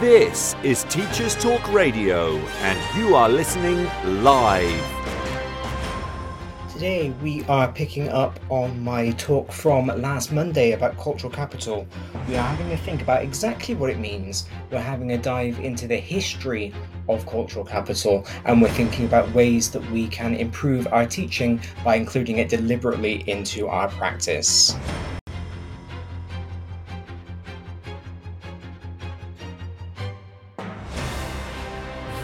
This is Teachers Talk Radio, and you are listening live. Today we are picking up on my talk from last Monday about cultural capital. We are having a think about exactly what it means. We're having a dive into the history of cultural capital, and we're thinking about ways that we can improve our teaching by including it deliberately into our practice.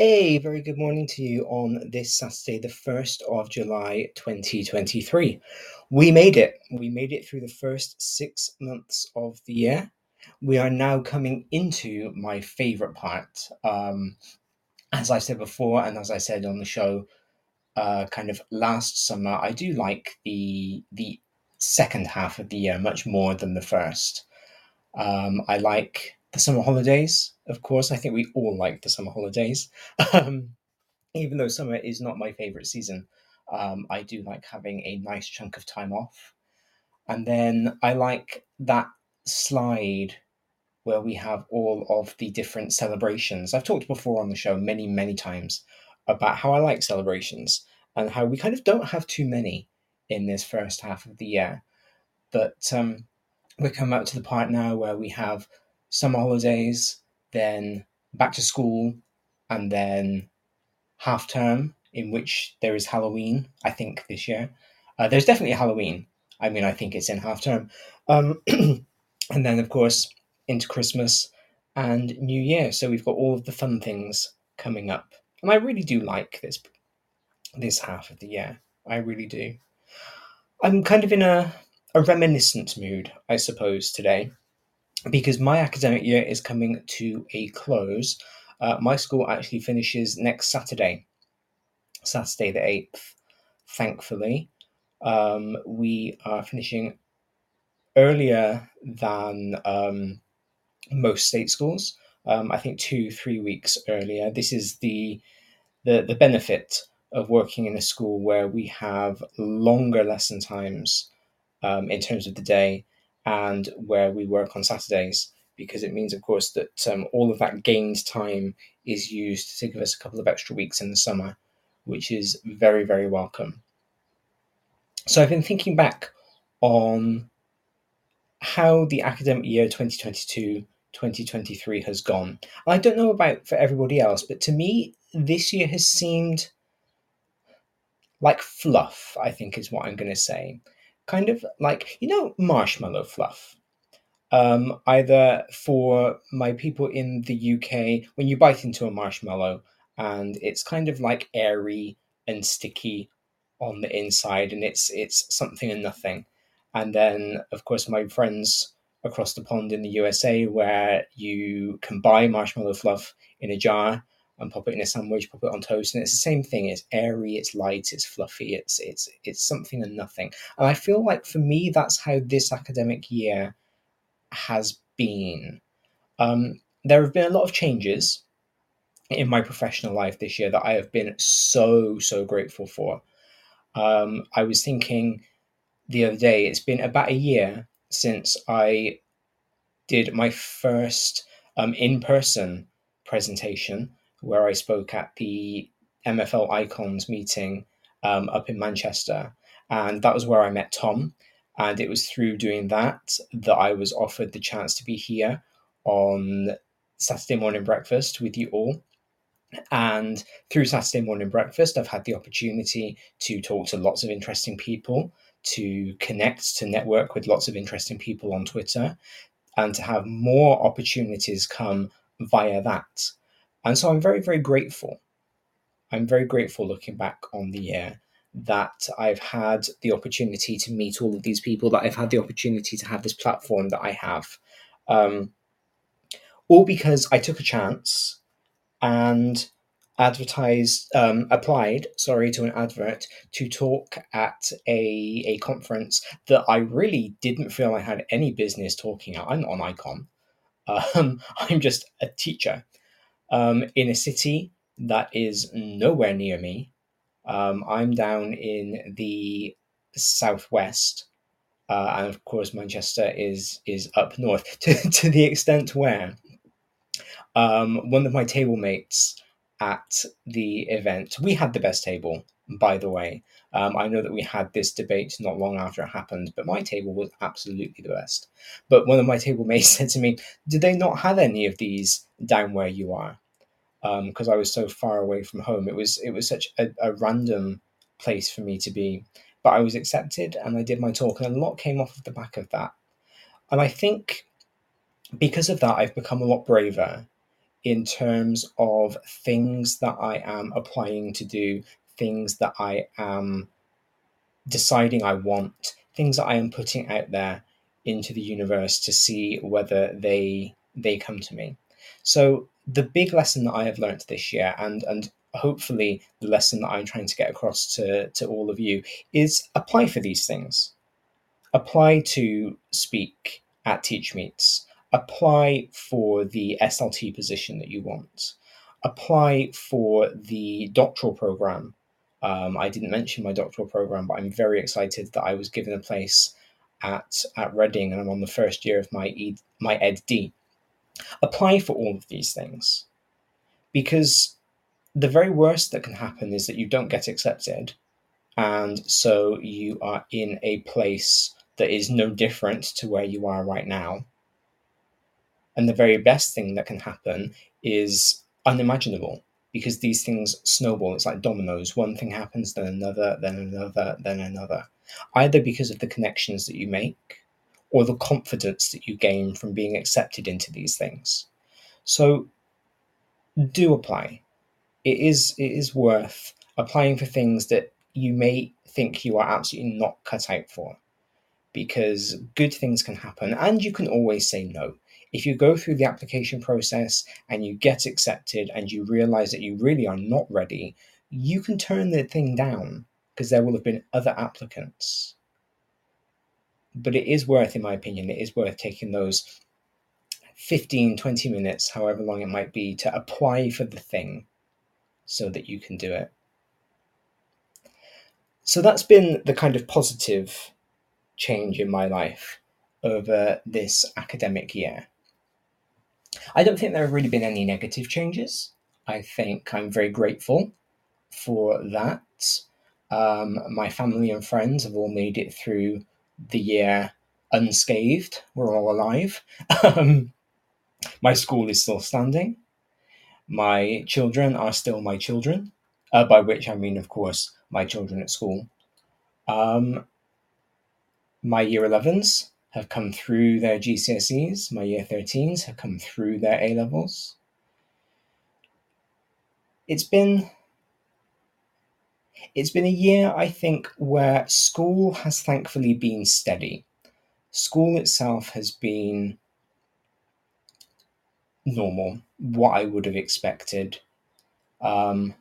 A very good morning to you on this Saturday, the 1st of July 2023. We made it. We made it through the first six months of the year. We are now coming into my favorite part. Um, as I said before, and as I said on the show, uh, kind of last summer, I do like the the second half of the year much more than the first. Um, I like the summer holidays. Of course, I think we all like the summer holidays. Um, even though summer is not my favorite season, um, I do like having a nice chunk of time off. And then I like that slide where we have all of the different celebrations. I've talked before on the show many, many times about how I like celebrations and how we kind of don't have too many in this first half of the year. But um, we're coming up to the part now where we have summer holidays, then back to school, and then half term, in which there is Halloween, I think, this year. Uh, there's definitely Halloween. I mean, I think it's in half term. Um, and then, of course, into Christmas and New Year. So we've got all of the fun things coming up. And I really do like this this half of the year. I really do. I'm kind of in a, a reminiscent mood, I suppose, today because my academic year is coming to a close. Uh, my school actually finishes next Saturday, Saturday the 8th, thankfully. Um, we are finishing earlier than um, most state schools. Um, I think two, three weeks earlier. This is the, the the benefit of working in a school where we have longer lesson times um, in terms of the day and where we work on Saturdays, because it means, of course, that um, all of that gained time is used to give us a couple of extra weeks in the summer, which is very, very welcome. So I've been thinking back on how the academic year 2022 2023 has gone. I don't know about for everybody else, but to me, this year has seemed like fluff, I think is what I'm going to say kind of like you know marshmallow fluff? Um, either for my people in the UK when you bite into a marshmallow and it's kind of like airy and sticky on the inside and it's it's something and nothing. And then of course my friends across the pond in the USA where you can buy marshmallow fluff in a jar and pop it in a sandwich, pop it on toast, and it's the same thing. It's airy, it's light, it's fluffy, it's it's it's something and nothing. And I feel like for me, that's how this academic year has been. Um, there have been a lot of changes in my professional life this year that I have been so so grateful for. Um, I was thinking the other day, it's been about a year since I did my first um, in person presentation where I spoke at the MFL Icons meeting um, up in Manchester. And that was where I met Tom. And it was through doing that that I was offered the chance to be here on Saturday morning breakfast with you all. And through Saturday morning breakfast, I've had the opportunity to talk to lots of interesting people, to connect, to network with lots of interesting people on Twitter, and to have more opportunities come via that. And so I'm very, very grateful. I'm very grateful looking back on the year that I've had the opportunity to meet all of these people, that I've had the opportunity to have this platform that I have. Um, all because I took a chance and advertised, um, applied, sorry, to an advert to talk at a, a conference that I really didn't feel I had any business talking at. I'm not an icon. Um, I'm just a teacher um, in a city that is nowhere near me. Um, I'm down in the southwest, uh, and of course Manchester is is up north to, to the extent where um, one of my table mates at the event, we had the best table, by the way. Um, I know that we had this debate not long after it happened, but my table was absolutely the best. But one of my table mates said to me, "Did they not have any of these down where you are?" because um, I was so far away from home. It was it was such a, a, random place for me to be, but I was accepted and I did my talk, and a lot came off of the back of that. And I think because of that, I've become a lot braver in terms of things that I am applying to do, things that I am deciding I want, things that I am putting out there into the universe to see whether they they come to me. So the big lesson that I have learned this year, and and hopefully the lesson that I'm trying to get across to to all of you, is apply for these things. Apply to speak at Teach Meets. Apply for the SLT position that you want. Apply for the doctoral program. Um, I didn't mention my doctoral program, but I'm very excited that I was given a place at at Reading, and I'm on the first year of my ed, my Ed D. Apply for all of these things because the very worst that can happen is that you don't get accepted and so you are in a place that is no different to where you are right now. And the very best thing that can happen is unimaginable because these things snowball it's like dominoes one thing happens then another then another then another either because of the connections that you make or the confidence that you gain from being accepted into these things. So do apply. It is it is worth applying for things that you may think you are absolutely not cut out for. Because good things can happen and you can always say no. If you go through the application process and you get accepted and you realize that you really are not ready, you can turn the thing down because there will have been other applicants but it is worth, in my opinion, it is worth taking those 15, 20 minutes, however long it might be, to apply for the thing so that you can do it. So that's been the kind of positive change in my life over this academic year. I don't think there have really been any negative changes. I think I'm very grateful for that. Um, my family and friends have all made it through the year unscathed. We're all alive. Um, my school is still standing. My children are still my children, uh, by which I mean, of course, my children at school. Um, my year 11s have come through their GCSEs. My year 13s have come through their A levels. It's been it's been a year, I think, where school has thankfully been steady. School itself has been normal, what I would have expected. Um,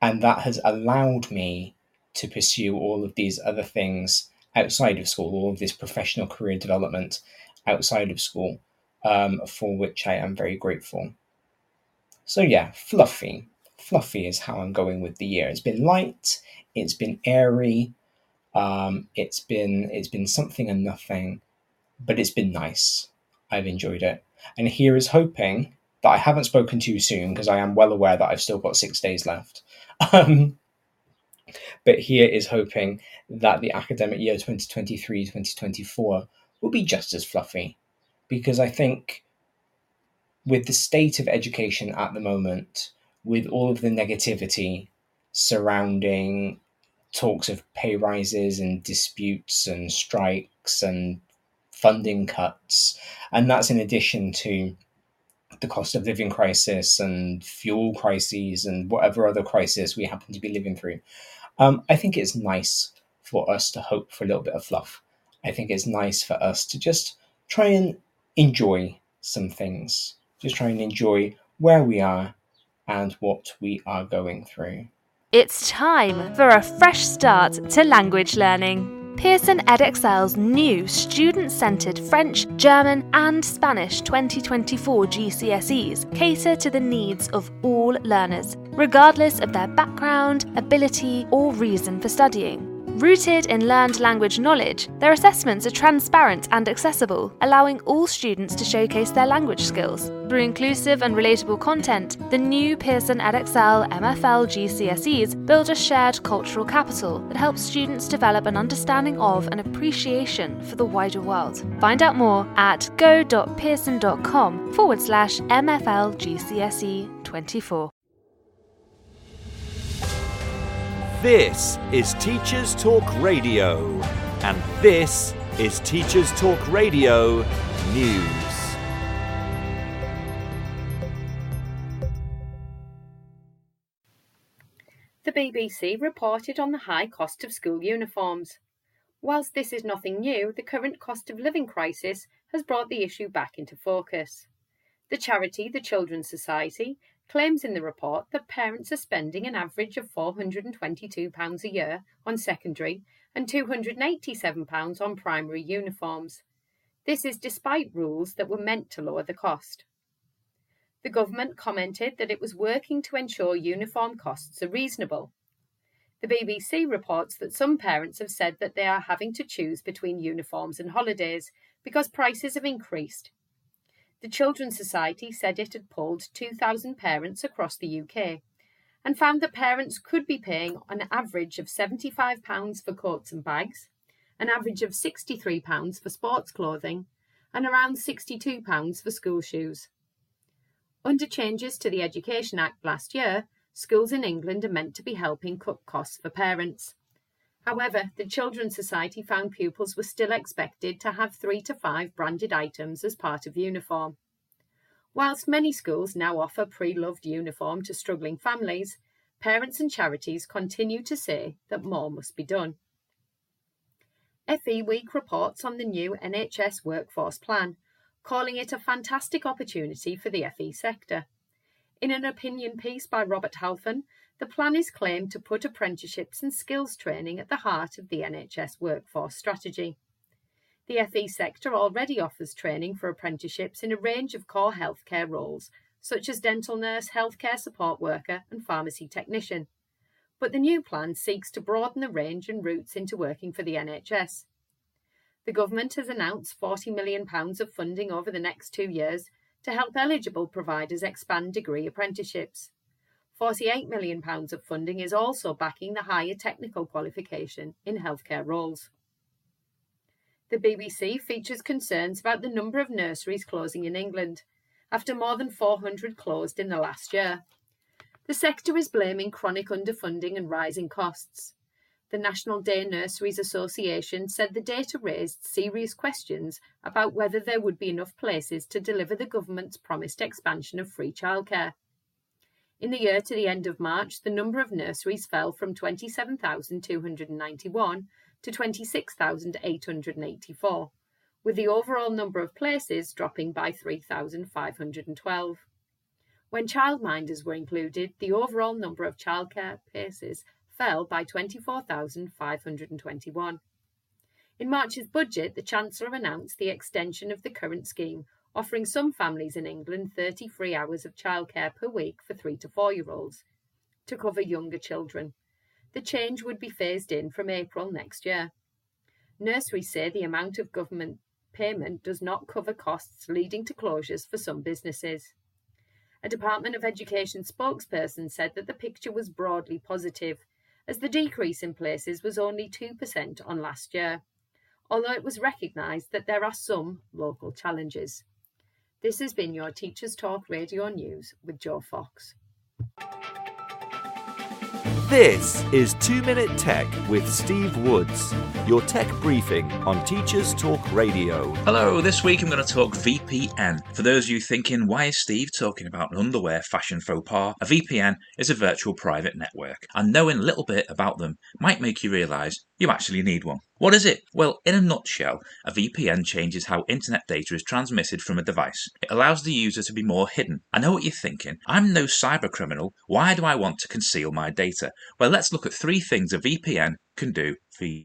and that has allowed me to pursue all of these other things outside of school, all of this professional career development outside of school, um, for which I am very grateful. So, yeah, fluffy fluffy is how I'm going with the year. It's been light, it's been airy, um, it's been it's been something and nothing, but it's been nice. I've enjoyed it, and here is hoping that I haven't spoken too soon because I am well aware that I've still got six days left. Um, but here is hoping that the academic year 2023 2024 will be just as fluffy because I think with the state of education at the moment, with all of the negativity surrounding talks of pay rises and disputes and strikes and funding cuts. And that's in addition to the cost of living crisis and fuel crises and whatever other crisis we happen to be living through. Um, I think it's nice for us to hope for a little bit of fluff. I think it's nice for us to just try and enjoy some things, just try and enjoy where we are and what we are going through. It's time for a fresh start to language learning. Pearson Edexcel's new student centred French, German, and Spanish 2024 GCSEs cater to the needs of all learners, regardless of their background, ability, or reason for studying. Rooted in learned language knowledge, their assessments are transparent and accessible, allowing all students to showcase their language skills. Through inclusive and relatable content, the new Pearson Edexcel MFL GCSEs build a shared cultural capital that helps students develop an understanding of and appreciation for the wider world. Find out more at go.pearson.com forward slash MFL GCSE 24. This is Teachers Talk Radio, and this is Teachers Talk Radio News. The BBC reported on the high cost of school uniforms. Whilst this is nothing new, the current cost of living crisis has brought the issue back into focus. The charity, the Children's Society, claims in the report that parents are spending an average of £422 a year on secondary and £287 on primary uniforms. This is despite rules that were meant to lower the cost. The government commented that it was working to ensure uniform costs are reasonable. The BBC reports that some parents have said that they are having to choose between uniforms and holidays because prices have increased the Children's Society said it had polled 2,000 parents across the UK and found that parents could be paying an average of £75 for coats and bags, an average of £63 for sports clothing, and around £62 for school shoes. Under changes to the Education Act last year, schools in England are meant to be helping cut costs for parents. However, the Children's Society found pupils were still expected to have three to five branded items as part of uniform. Whilst many schools now offer pre loved uniform to struggling families, parents and charities continue to say that more must be done. FE Week reports on the new NHS workforce plan, calling it a fantastic opportunity for the FE sector. In an opinion piece by Robert Halfon, the plan is claimed to put apprenticeships and skills training at the heart of the NHS workforce strategy. The FE sector already offers training for apprenticeships in a range of core healthcare roles, such as dental nurse, healthcare support worker, and pharmacy technician. But the new plan seeks to broaden the range and routes into working for the NHS. The government has announced £40 million of funding over the next two years to help eligible providers expand degree apprenticeships. £48 million of funding is also backing the higher technical qualification in healthcare roles. The BBC features concerns about the number of nurseries closing in England, after more than 400 closed in the last year. The sector is blaming chronic underfunding and rising costs. The National Day Nurseries Association said the data raised serious questions about whether there would be enough places to deliver the government's promised expansion of free childcare. In the year to the end of March, the number of nurseries fell from 27,291 to 26,884, with the overall number of places dropping by 3,512. When childminders were included, the overall number of childcare places fell by 24,521. In March's budget, the Chancellor announced the extension of the current scheme offering some families in England 33 hours of childcare per week for three to four year olds to cover younger children. The change would be phased in from April next year. Nurseries say the amount of government payment does not cover costs leading to closures for some businesses. A Department of Education spokesperson said that the picture was broadly positive, as the decrease in places was only 2% on last year, although it was recognised that there are some local challenges. This has been your Teachers Talk Radio News with Joe Fox. This is 2 Minute Tech with Steve Woods, your tech briefing on Teachers Talk Radio. Hello, this week I'm going to talk VPN. For those of you thinking, why is Steve talking about an underwear fashion faux pas? A VPN is a virtual private network, and knowing a little bit about them might make you realise you actually need one. What is it? Well, in a nutshell, a VPN changes how internet data is transmitted from a device. It allows the user to be more hidden. I know what you're thinking. I'm no cyber criminal. Why do I want to conceal my data? Well, let's look at three things a VPN can do for you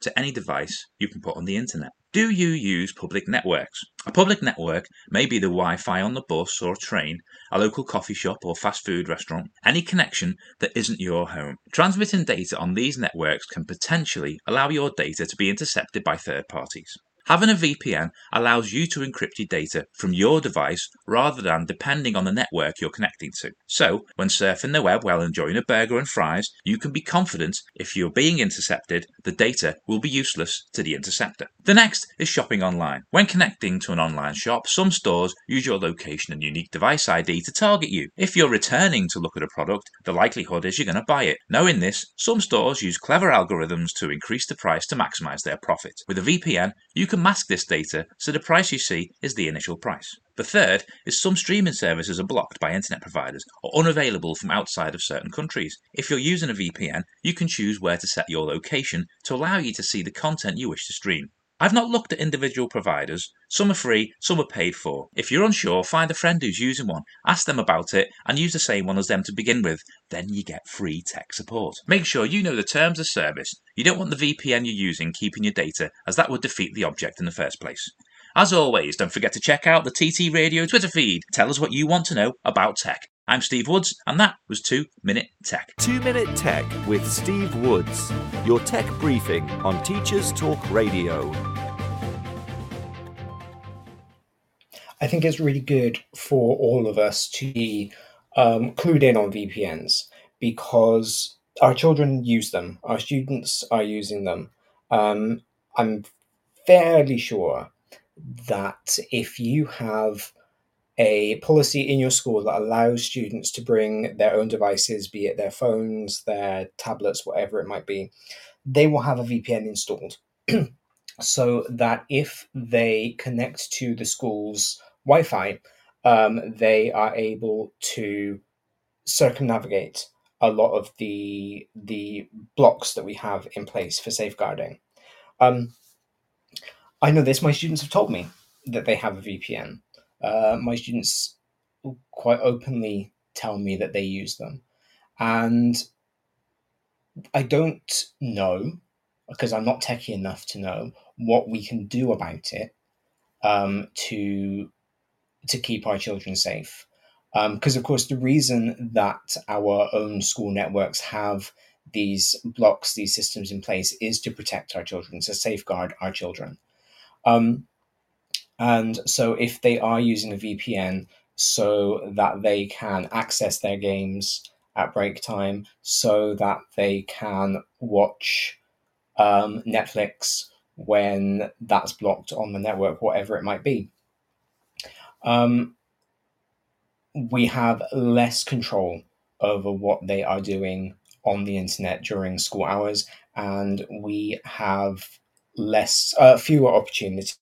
to any device you can put on the internet. Do you use public networks? A public network may be the Wi Fi on the bus or train, a local coffee shop or fast food restaurant, any connection that isn't your home. Transmitting data on these networks can potentially allow your data to be intercepted by third parties. Having a VPN allows you to encrypt your data from your device rather than depending on the network you're connecting to. So, when surfing the web while enjoying a burger and fries, you can be confident if you're being intercepted, the data will be useless to the interceptor. The next is shopping online. When connecting to an online shop, some stores use your location and unique device ID to target you. If you're returning to look at a product, the likelihood is you're going to buy it. Knowing this, some stores use clever algorithms to increase the price to maximize their profit. With a VPN, you can can mask this data so the price you see is the initial price. The third is some streaming services are blocked by internet providers or unavailable from outside of certain countries. If you're using a VPN, you can choose where to set your location to allow you to see the content you wish to stream. I've not looked at individual providers. Some are free, some are paid for. If you're unsure, find a friend who's using one, ask them about it, and use the same one as them to begin with. Then you get free tech support. Make sure you know the terms of service. You don't want the VPN you're using keeping your data, as that would defeat the object in the first place. As always, don't forget to check out the TT Radio Twitter feed. Tell us what you want to know about tech. I'm Steve Woods, and that was 2 Minute Tech. 2 Minute Tech with Steve Woods, your tech briefing on Teachers Talk Radio. I think it's really good for all of us to be um, clued in on VPNs because our children use them, our students are using them. Um, I'm fairly sure that if you have a policy in your school that allows students to bring their own devices, be it their phones, their tablets, whatever it might be, they will have a VPN installed. so that if they connect to the school's Wi Fi, um, they are able to circumnavigate a lot of the the blocks that we have in place for safeguarding. Um, I know this. My students have told me that they have a VPN. Uh, my students quite openly tell me that they use them, and I don't know because I'm not techie enough to know what we can do about it um, to to keep our children safe. Because um, of course, the reason that our own school networks have these blocks, these systems in place, is to protect our children, to safeguard our children. Um, and so, if they are using a VPN so that they can access their games at break time, so that they can watch um, Netflix when that's blocked on the network, whatever it might be, um, we have less control over what they are doing on the internet during school hours, and we have less, uh, fewer opportunities.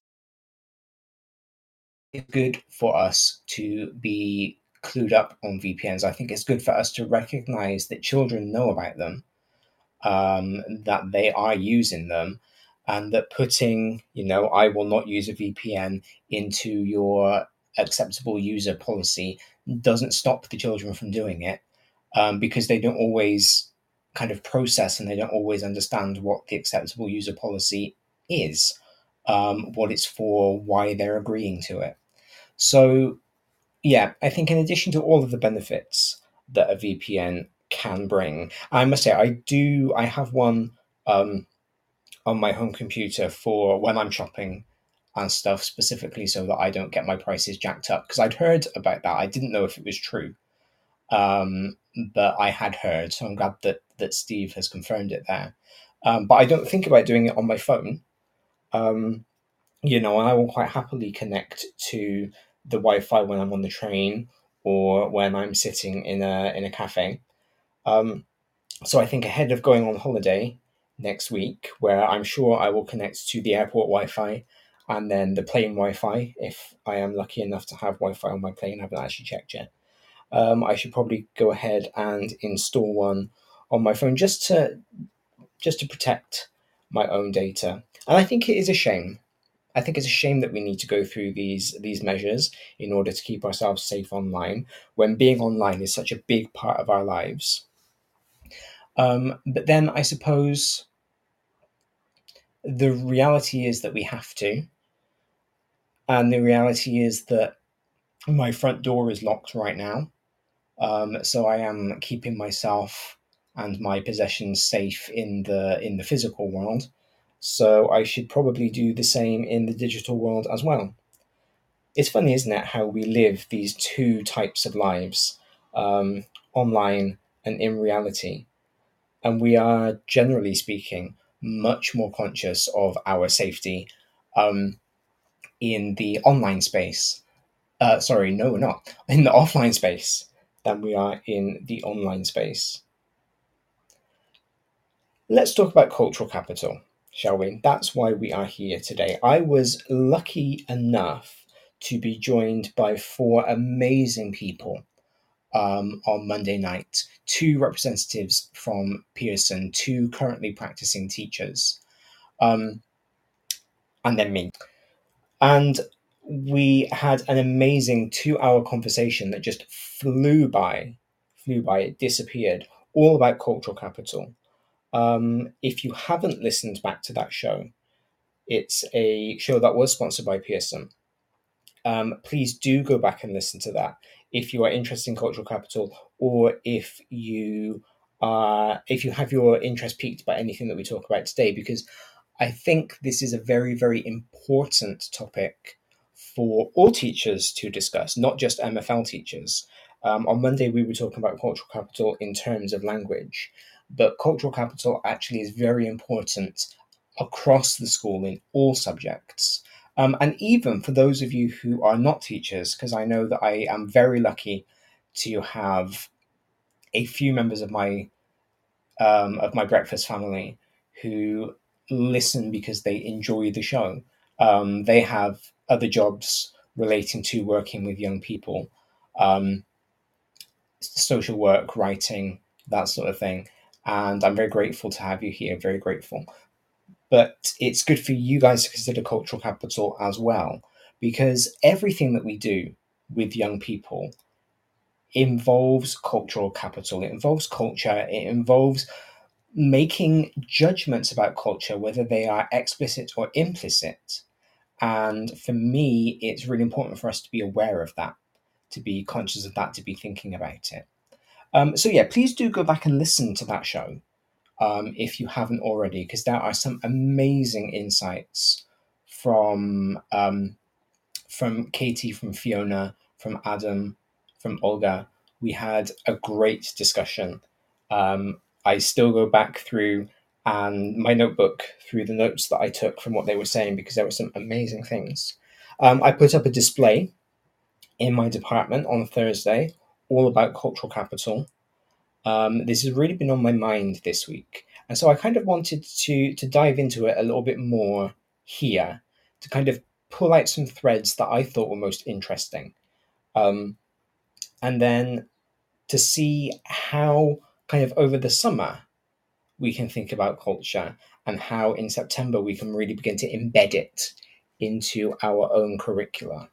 It's good for us to be clued up on VPNs. I think it's good for us to recognize that children know about them, um, that they are using them, and that putting, you know, I will not use a VPN into your acceptable user policy doesn't stop the children from doing it um, because they don't always kind of process and they don't always understand what the acceptable user policy is, um, what it's for, why they're agreeing to it. So, yeah, I think in addition to all of the benefits that a VPN can bring, I must say I do. I have one um, on my home computer for when I'm shopping and stuff specifically so that I don't get my prices jacked up because I'd heard about that. I didn't know if it was true, um, but I had heard. So I'm glad that that Steve has confirmed it there. Um, but I don't think about doing it on my phone. Um, you know, and I will quite happily connect to the Wi-Fi when I'm on the train or when I'm sitting in a in a cafe. Um, so I think ahead of going on holiday next week, where I'm sure I will connect to the airport Wi-Fi and then the plane Wi-Fi if I am lucky enough to have Wi-Fi on my plane. I haven't actually checked yet. Um, I should probably go ahead and install one on my phone just to just to protect my own data. And I think it is a shame. I think it's a shame that we need to go through these these measures in order to keep ourselves safe online when being online is such a big part of our lives. Um, but then I suppose the reality is that we have to. And the reality is that my front door is locked right now. Um, so I am keeping myself and my possessions safe in the in the physical world. So I should probably do the same in the digital world as well. It's funny, isn't it, how we live these two types of lives, um, online and in reality. And we are, generally speaking, much more conscious of our safety um, in the online space. Uh, sorry, no, we're not. In the offline space than we are in the online space. Let's talk about cultural capital, shall we? That's why we are here today. I was lucky enough to be joined by four amazing people um, on Monday night. Two representatives from Pearson, two currently practicing teachers, um, and then me. And we had an amazing two hour conversation that just flew by, flew by, it disappeared, all about cultural capital. Um, if you haven't listened back to that show, it's a show that was sponsored by Pearson. Um, please do go back and listen to that if you are interested in cultural capital or if you are if you have your interest piqued by anything that we talk about today because i think this is a very very important topic for all teachers to discuss not just mfl teachers. Um, on monday we were talking about cultural capital in terms of language but cultural capital actually is very important across the school in all subjects. Um, and even for those of you who are not teachers, because I know that I am very lucky to have a few members of my um, of my breakfast family who listen because they enjoy the show. Um, they have other jobs relating to working with young people, um, social work, writing, that sort of thing. And I'm very grateful to have you here. Very grateful but it's good for you guys to consider cultural capital as well because everything that we do with young people involves cultural capital it involves culture it involves making judgments about culture whether they are explicit or implicit and for me it's really important for us to be aware of that to be conscious of that to be thinking about it um, so yeah please do go back and listen to that show um, if you haven't already, because there are some amazing insights from um, from Katie, from Fiona, from Adam, from Olga. We had a great discussion. I still go back through and my notebook through the notes that I took from what they were saying because there were some amazing things. Um, I put up a display in my department on Thursday, all about cultural capital. Um, this has really been on my mind this week, and so I kind of wanted to to dive into it a little bit more here to kind of pull out some threads that I thought were most interesting, um, and then to see how kind of over the summer we can think about culture and how in September we can really begin to embed it into our own curricula.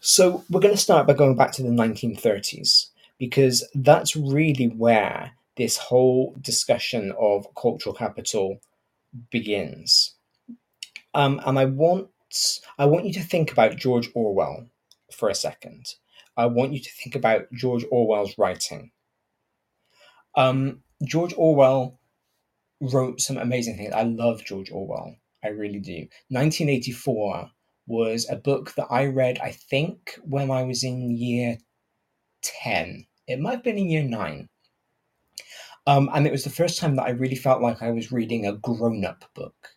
So we're going to start by going back to the 1930s because that's really where this whole discussion of cultural capital begins. Um, and I want I want you to think about George Orwell for a second. I want you to think about George Orwell's writing. Um, George Orwell wrote some amazing things. I love George Orwell. I really do. 1984 was a book that I read, I think, when I was in year 10. It might have been in year nine. Um, and it was the first time that I really felt like I was reading a grown up book.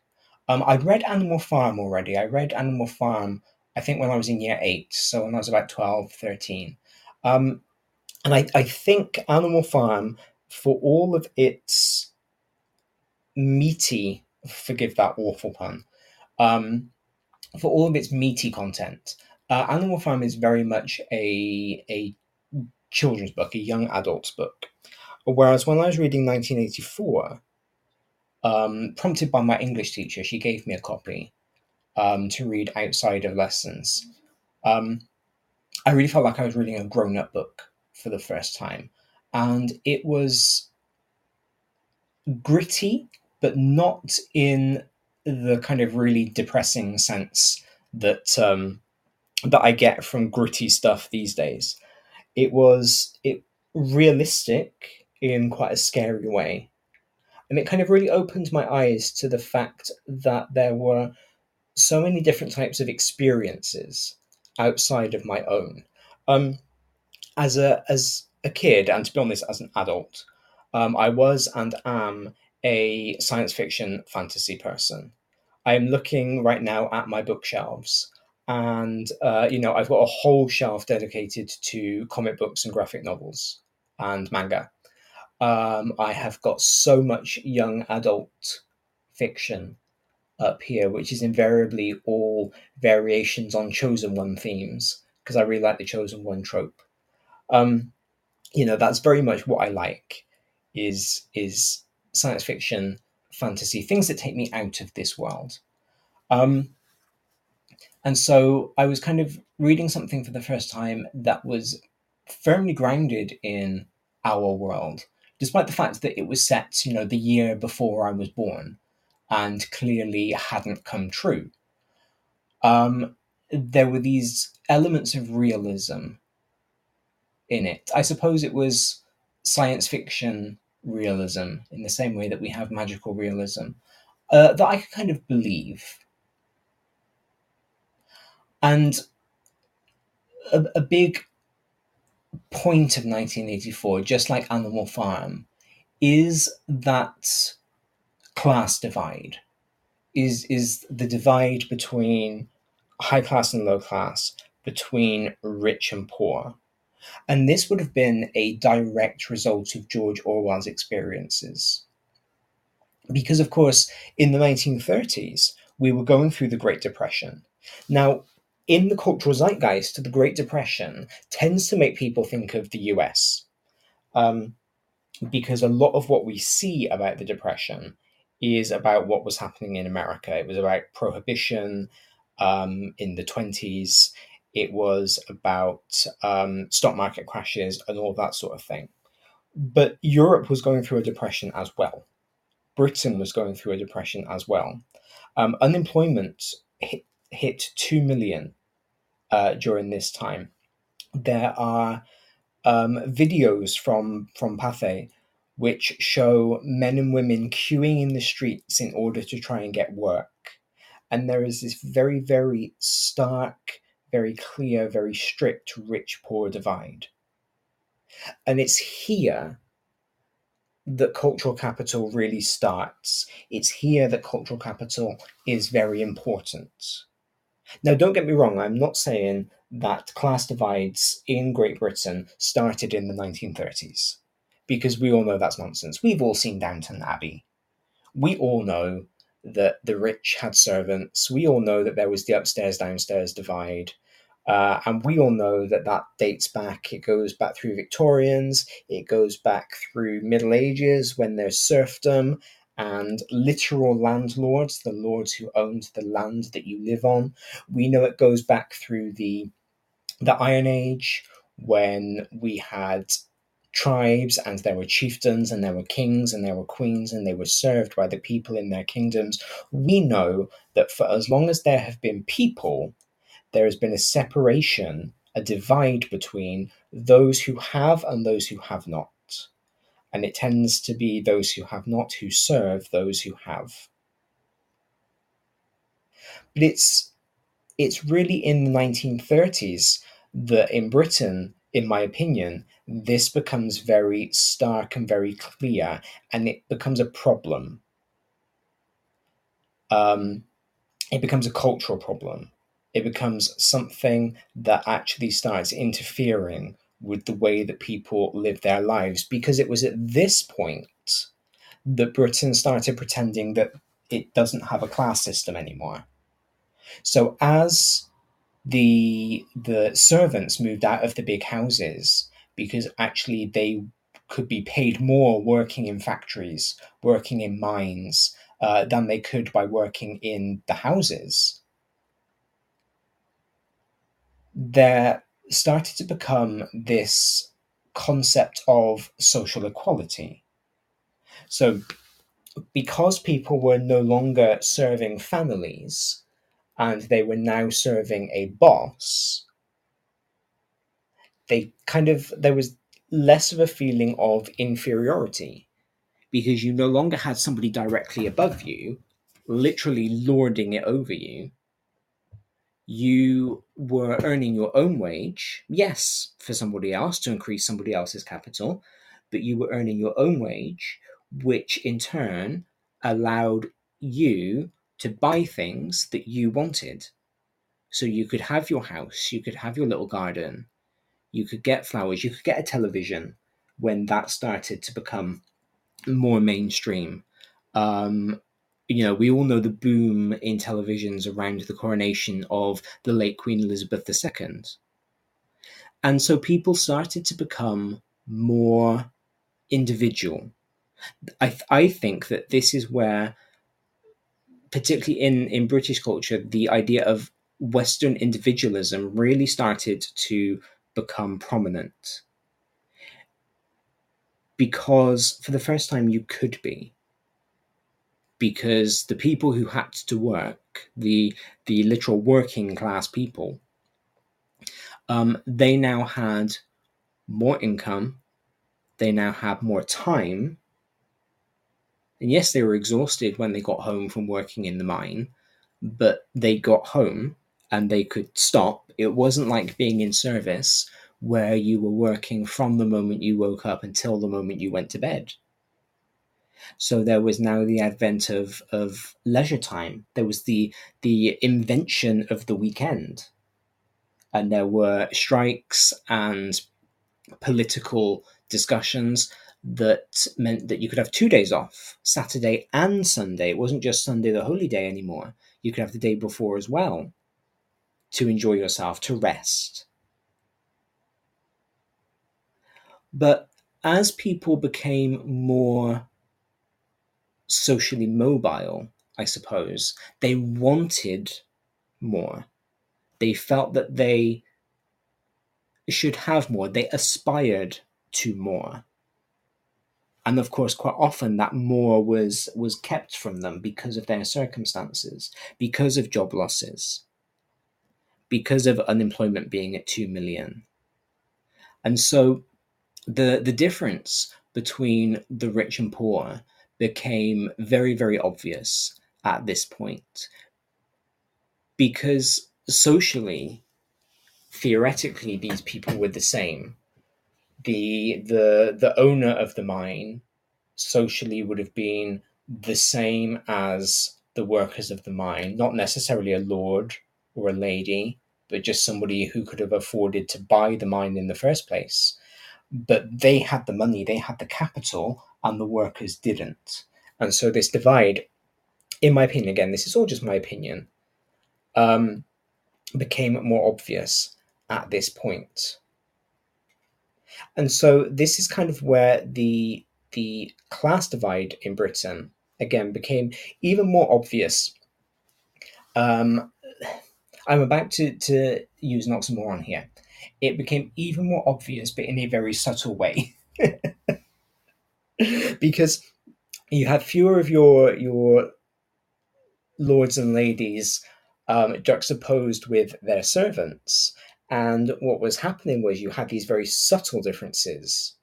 Um, I'd read Animal Farm already. I read Animal Farm, I think, when I was in year eight. So when I was about 12, 13. Um, and I, I think Animal Farm, for all of its meaty, forgive that awful pun, um, for all of its meaty content, uh, Animal Farm is very much a a children's book, a young adult's book. Whereas when I was reading 1984, um, prompted by my English teacher, she gave me a copy um, to read outside of lessons. Um, I really felt like I was reading a grown up book for the first time. And it was gritty, but not in the kind of really depressing sense that um, that I get from gritty stuff these days. It was it realistic in quite a scary way. And it kind of really opened my eyes to the fact that there were so many different types of experiences outside of my own. Um, as a as a kid, and to be honest, as an adult, um, I was and am a science fiction fantasy person. I am looking right now at my bookshelves, and uh, you know I've got a whole shelf dedicated to comic books and graphic novels and manga. Um, I have got so much young adult fiction up here, which is invariably all variations on chosen one themes because I really like the chosen one trope. Um, you know, that's very much what I like is is science fiction, fantasy, things that take me out of this world. Um, and so I was kind of reading something for the first time that was firmly grounded in our world, despite the fact that it was set, you know, the year before I was born and clearly hadn't come true. Um, there were these elements of realism in it. I suppose it was science fiction realism in the same way that we have magical realism uh, that I could kind of believe. And a, a big point of 1984, just like Animal Farm, is that class divide is is the divide between high class and low class between rich and poor and this would have been a direct result of george orwell's experiences because of course in the 1930s we were going through the great depression now in the cultural zeitgeist the great depression tends to make people think of the us um, because a lot of what we see about the depression is about what was happening in America. It was about prohibition um, in the 20s. It was about um, stock market crashes and all that sort of thing. But Europe was going through a depression as well. Britain was going through a depression as well. Um, unemployment hit, hit 2 million uh, during this time. There are um, videos from, from Pathé which show men and women queuing in the streets in order to try and get work. And there is this very, very stark, very clear, very strict rich poor divide. And it's here that cultural capital really starts. It's here that cultural capital is very important. Now, don't get me wrong, I'm not saying that class divides in Great Britain started in the 1930s because we all know that's nonsense. We've all seen Downton Abbey. We all know that the rich had servants. We all know that there was the upstairs downstairs divide. Uh, and we all know that that dates back, it goes back through Victorians, it goes back through Middle Ages when there's serfdom and literal landlords, the lords who owned the land that you live on. We know it goes back through the the Iron Age when we had tribes and there were chieftains and there were kings and there were queens and they were served by the people in their kingdoms, we know that for as long as there have been people, there has been a separation, a divide between those who have and those who have not. And it tends to be those who have not who serve those who have. But it's it's really in the 1930s that in Britain in my opinion, this becomes very stark and very clear, and it becomes a problem. Um, it becomes a cultural problem. It becomes something that actually starts interfering with the way that people live their lives because it was at this point that Britain started pretending that it doesn't have a class system anymore. So as the the servants moved out of the big houses because actually they could be paid more working in factories, working in mines, uh, than they could by working in the houses. There started to become this concept of social equality. So, because people were no longer serving families and they were now serving a boss, they kind of, there was less of a feeling of inferiority because you no longer had somebody directly above you, literally lording it over you. You were earning your own wage, yes, for somebody else to increase somebody else's capital, but you were earning your own wage, which in turn allowed you to buy things that you wanted. So you could have your house, you could have your little garden, you could get flowers, you could get a television when that started to become more mainstream. Um, you know, we all know the boom in televisions around the coronation of the late Queen Elizabeth II. And so people started to become more individual. I, th- I think that this is where, particularly in, in British culture, the idea of Western individualism really started to become prominent. Because for the first time you could be. Because the people who had to work the the literal working class people um, they now had more income they now had more time and yes they were exhausted when they got home from working in the mine but they got home and they could stop. It wasn't like being in service where you were working from the moment you woke up until the moment you went to bed. So there was now the advent of, of leisure time. There was the the invention of the weekend. And there were strikes and political discussions that meant that you could have two days off, Saturday and Sunday. It wasn't just Sunday the holy day anymore. You could have the day before as well to enjoy yourself, to rest. But as people became more socially mobile, I suppose, they wanted more. They felt that they should have more. They aspired to more. And of course, quite often that more was was kept from them because of their circumstances, because of job losses because of unemployment being at 2 million. And so the, the difference between the rich and poor became very, very obvious at this point. Because socially, theoretically, these people were the same. The, the, the owner of the mine socially would have been the same as the workers of the mine, not necessarily a lord or a lady, but just somebody who could have afforded to buy the mine in the first place. But they had the money, they had the capital, and the workers didn't. And so this divide, in my opinion, again, this is all just my opinion, um, became more obvious at this point. And so this is kind of where the the class divide in Britain again became even more obvious um, I'm about to, to use an oxymoron here. It became even more obvious, but in a very subtle way. because you have fewer of your your lords and ladies um, juxtaposed with their servants. And what was happening was you had these very subtle differences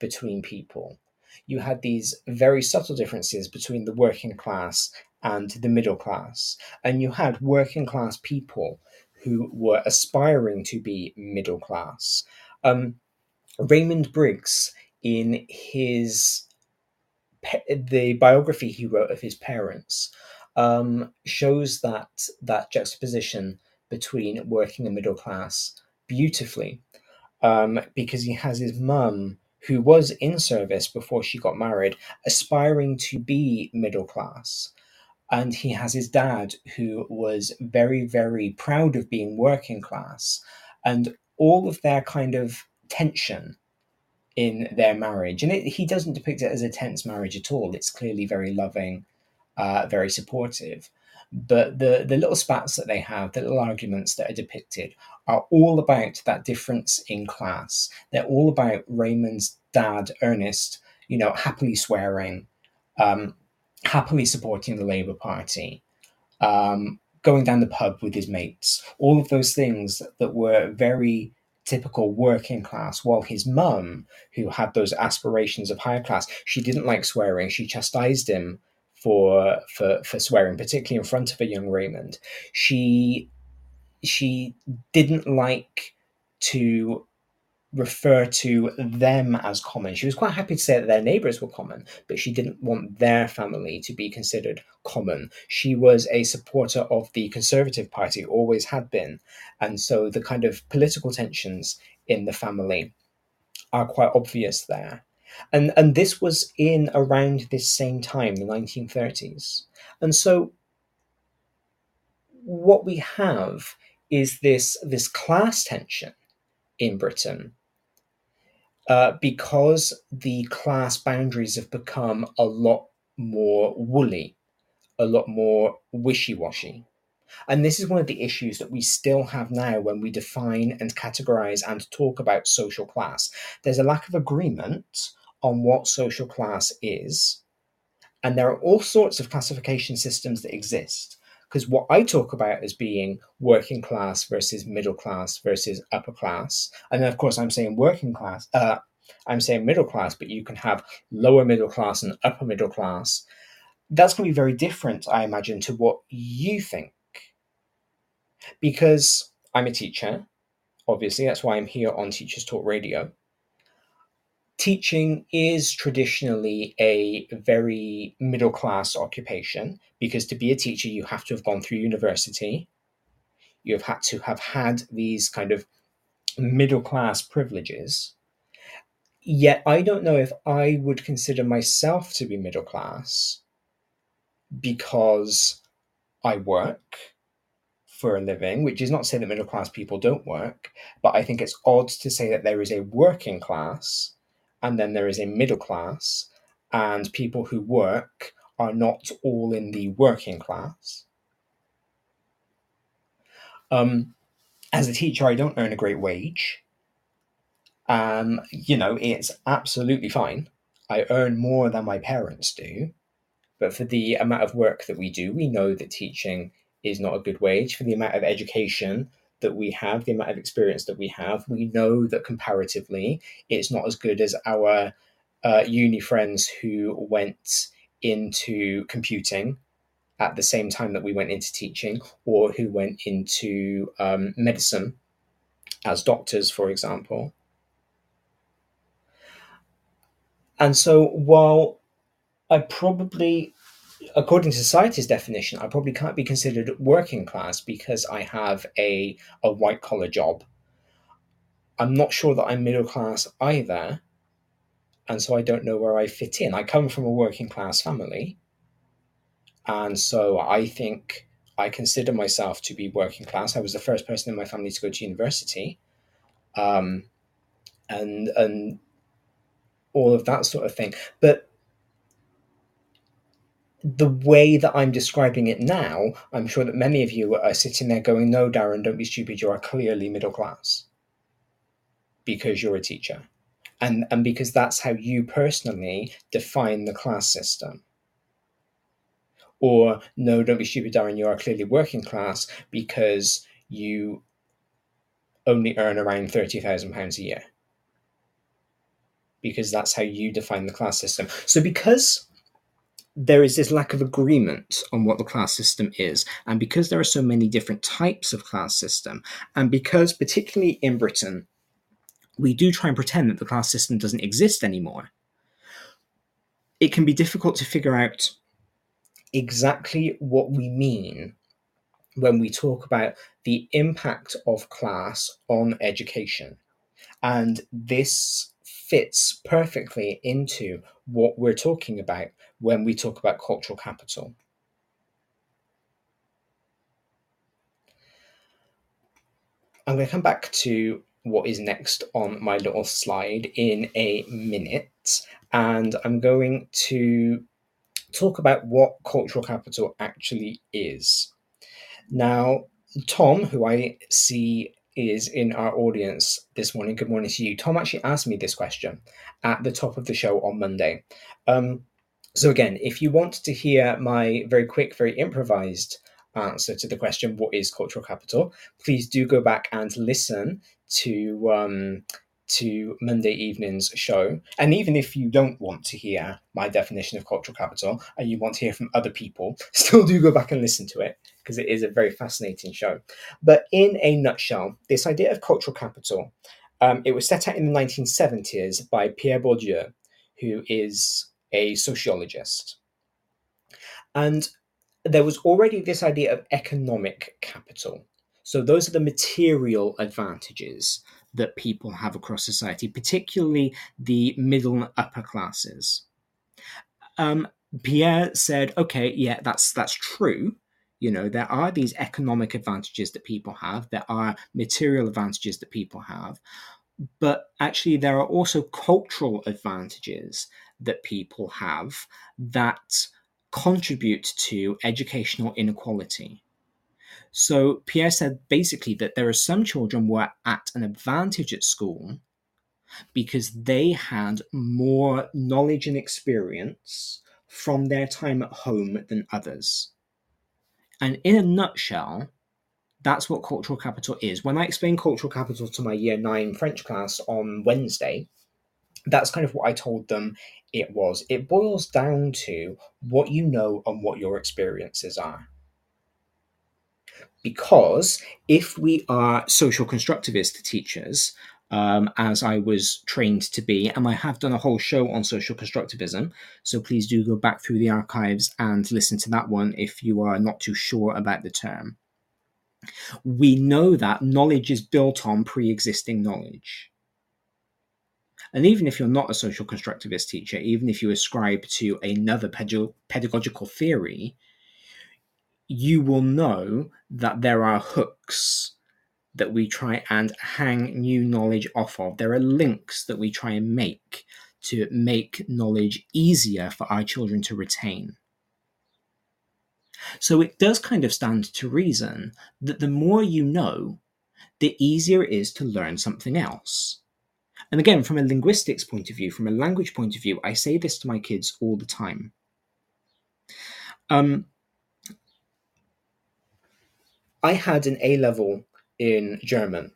between people. You had these very subtle differences between the working class and the middle class. And you had working class people who were aspiring to be middle class. Um, Raymond Briggs, in his the biography he wrote of his parents, um, shows that that juxtaposition between working and middle class beautifully. um, because he has his mum who was in service before she got married, aspiring to be middle class. And he has his dad who was very, very proud of being working class. And all of their kind of tension in their marriage. And it, he doesn't depict it as a tense marriage at all. It's clearly very loving, uh, very supportive. But the, the little spats that they have, the little arguments that are depicted, are all about that difference in class. They're all about Raymond's dad, Ernest, you know, happily swearing, um, happily supporting the Labour Party, um, going down the pub with his mates, all of those things that were very typical working class, while his mum, who had those aspirations of higher class, she didn't like swearing. She chastised him for for for swearing, particularly in front of a young Raymond. She she didn't like to refer to them as common. She was quite happy to say that their neighbours were common, but she didn't want their family to be considered common. She was a supporter of the Conservative Party, always had been. And so the kind of political tensions in the family are quite obvious there. And, and this was in around this same time, the 1930s. And so what we have is this, this class tension in Britain uh, because the class boundaries have become a lot more woolly, a lot more wishy washy. And this is one of the issues that we still have now when we define and categorize and talk about social class. There's a lack of agreement on what social class is. And there are all sorts of classification systems that exist. Because what I talk about as being working class versus middle class versus upper class, and then of course I'm saying working class, uh, I'm saying middle class, but you can have lower middle class and upper middle class. That's going to be very different, I imagine, to what you think. Because I'm a teacher, obviously, that's why I'm here on Teachers Talk Radio teaching is traditionally a very middle class occupation because to be a teacher, you have to have gone through university. You have had to have had these kind of middle class privileges. Yet, I don't know if I would consider myself to be middle class because I work for a living, which is not to say that middle class people don't work, but I think it's odd to say that there is a working class and then there is a middle class, and people who work are not all in the working class. Um, as a teacher, I don't earn a great wage. Um, you know, it's absolutely fine. I earn more than my parents do, but for the amount of work that we do, we know that teaching is not a good wage. For the amount of education that we have, the amount of experience that we have, we know that comparatively it's not as good as our uh, uni friends who went into computing at the same time that we went into teaching or who went into um, medicine as doctors, for example. And so while I probably according to society's definition, I probably can't be considered working class because I have a, a white collar job. I'm not sure that I'm middle class either, and so I don't know where I fit in. I come from a working class family, and so I think I consider myself to be working class. I was the first person in my family to go to university, um, and and all of that sort of thing. But the way that I'm describing it now, I'm sure that many of you are sitting there going, No, Darren, don't be stupid. You are clearly middle class because you're a teacher. And, and because that's how you personally define the class system. Or, no, don't be stupid, Darren, you are clearly working class because you only earn around £30,000 a year. Because that's how you define the class system. So, because there is this lack of agreement on what the class system is. And because there are so many different types of class system, and because, particularly in Britain, we do try and pretend that the class system doesn't exist anymore, it can be difficult to figure out exactly what we mean when we talk about the impact of class on education. And this fits perfectly into what we're talking about when we talk about cultural capital. I'm going to come back to what is next on my little slide in a minute, and I'm going to talk about what cultural capital actually is. Now, Tom, who I see is in our audience this morning, good morning to you. Tom actually asked me this question at the top of the show on Monday. Um, so, again, if you want to hear my very quick, very improvised answer to the question, what is cultural capital, please do go back and listen to um, to Monday evening's show. And even if you don't want to hear my definition of cultural capital and you want to hear from other people, still do go back and listen to it because it is a very fascinating show. But in a nutshell, this idea of cultural capital, um, it was set out in the 1970s by Pierre Bourdieu, who is a sociologist. And there was already this idea of economic capital. So those are the material advantages that people have across society, particularly the middle and upper classes. Um, Pierre said, "Okay, yeah, that's that's true. You know, there are these economic advantages that people have. There are material advantages that people have, but actually, there are also cultural advantages that people have that." contribute to educational inequality. So Pierre said basically that there are some children who are at an advantage at school because they had more knowledge and experience from their time at home than others. And in a nutshell, that's what cultural capital is. When I explained cultural capital to my year nine French class on Wednesday, that's kind of what I told them it was. It boils down to what you know and what your experiences are. Because if we are social constructivist teachers, um, as I was trained to be, and I have done a whole show on social constructivism, so please do go back through the archives and listen to that one if you are not too sure about the term. We know that knowledge is built on pre existing knowledge. And even if you're not a social constructivist teacher, even if you ascribe to another pedagogical theory, you will know that there are hooks that we try and hang new knowledge off of. There are links that we try and make to make knowledge easier for our children to retain. So it does kind of stand to reason that the more you know, the easier it is to learn something else. And again, from a linguistics point of view, from a language point of view, I say this to my kids all the time. Um, I had an A level in German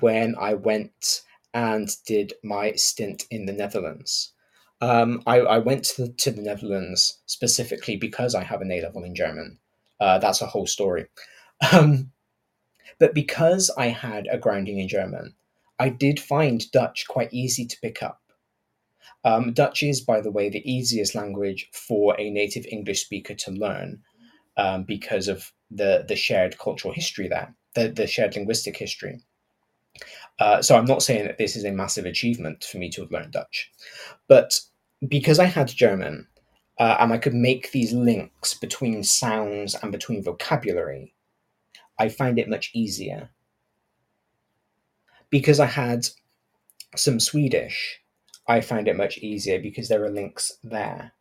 when I went and did my stint in the Netherlands. Um, I, I, went to, to, the Netherlands specifically because I have an A level in German. Uh, that's a whole story. Um, but because I had a grounding in German, I did find Dutch quite easy to pick up. Um, Dutch is, by the way, the easiest language for a native English speaker to learn um, because of the, the shared cultural history there, the, the shared linguistic history. Uh, so I'm not saying that this is a massive achievement for me to have learned Dutch, but because I had German uh, and I could make these links between sounds and between vocabulary, I find it much easier because I had some Swedish, I found it much easier because there are links there.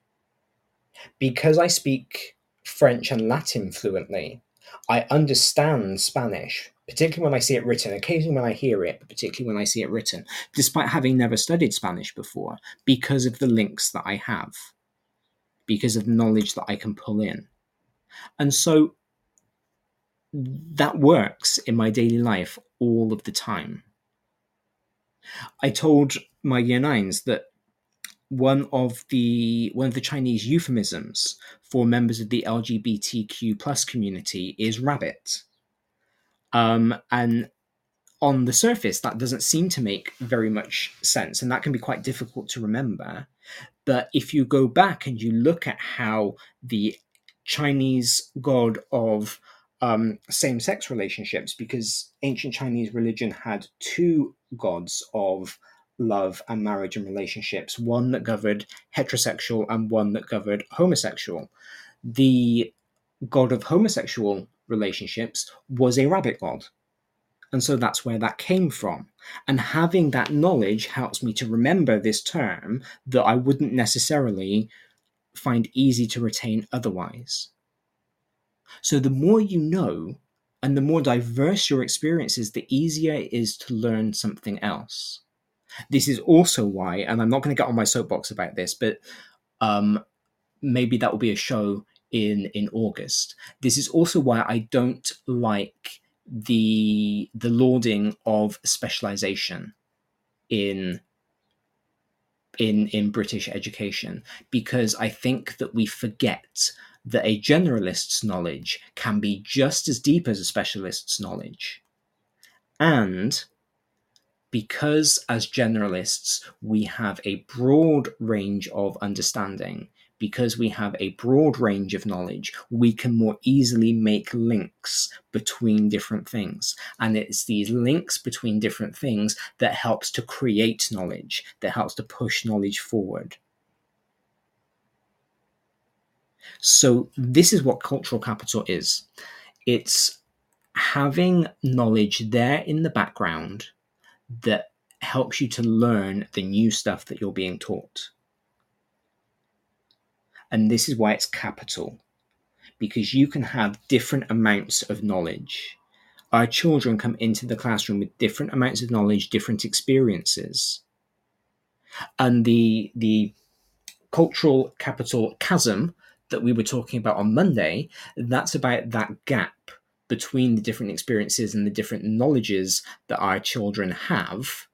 Because I speak French and Latin fluently, I understand Spanish, particularly when I see it written, occasionally when I hear it, but particularly when I see it written, despite having never studied Spanish before, because of the links that I have, because of the knowledge that I can pull in. And so that works in my daily life all of the time. I told my year nines that one of the one of the Chinese euphemisms for members of the LGBTQ plus community is rabbit. Um, and on the surface, that doesn't seem to make very much sense, and that can be quite difficult to remember. But if you go back and you look at how the Chinese god of um, same sex relationships because ancient Chinese religion had two gods of love and marriage and relationships one that governed heterosexual and one that governed homosexual. The god of homosexual relationships was a rabbit god. And so that's where that came from. And having that knowledge helps me to remember this term that I wouldn't necessarily find easy to retain otherwise. So the more you know, and the more diverse your experience is, the easier it is to learn something else. This is also why, and I'm not going to get on my soapbox about this, but um, maybe that will be a show in in August. This is also why I don't like the the lauding of specialization in in in British education because I think that we forget that a generalist's knowledge can be just as deep as a specialist's knowledge. And because as generalists we have a broad range of understanding, because we have a broad range of knowledge, we can more easily make links between different things. And it's these links between different things that helps to create knowledge, that helps to push knowledge forward. So, this is what cultural capital is it's having knowledge there in the background that helps you to learn the new stuff that you're being taught. And this is why it's capital, because you can have different amounts of knowledge. Our children come into the classroom with different amounts of knowledge, different experiences. And the, the cultural capital chasm that we were talking about on Monday, that's about that gap between the different experiences and the different knowledges that our children have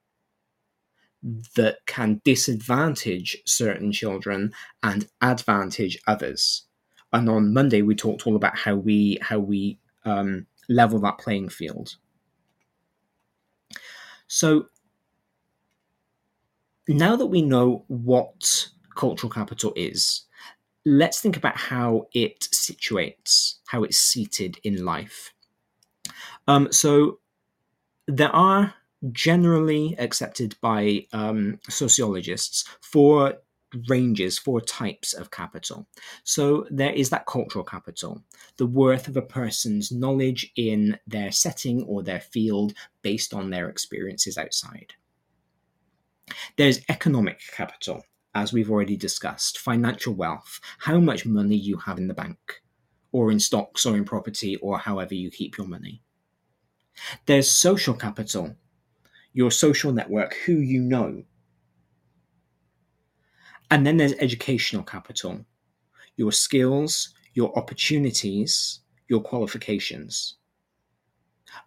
that can disadvantage certain children and advantage others. And on Monday we talked all about how we how we um, level that playing field. So now that we know what cultural capital is, let's think about how it situates, how it's seated in life. Um, so there are generally accepted by um, sociologists four ranges, four types of capital. So there is that cultural capital, the worth of a person's knowledge in their setting or their field based on their experiences outside. There's economic capital, as we've already discussed, financial wealth, how much money you have in the bank, or in stocks or in property, or however you keep your money. There's social capital, your social network, who you know. And then there's educational capital, your skills, your opportunities, your qualifications.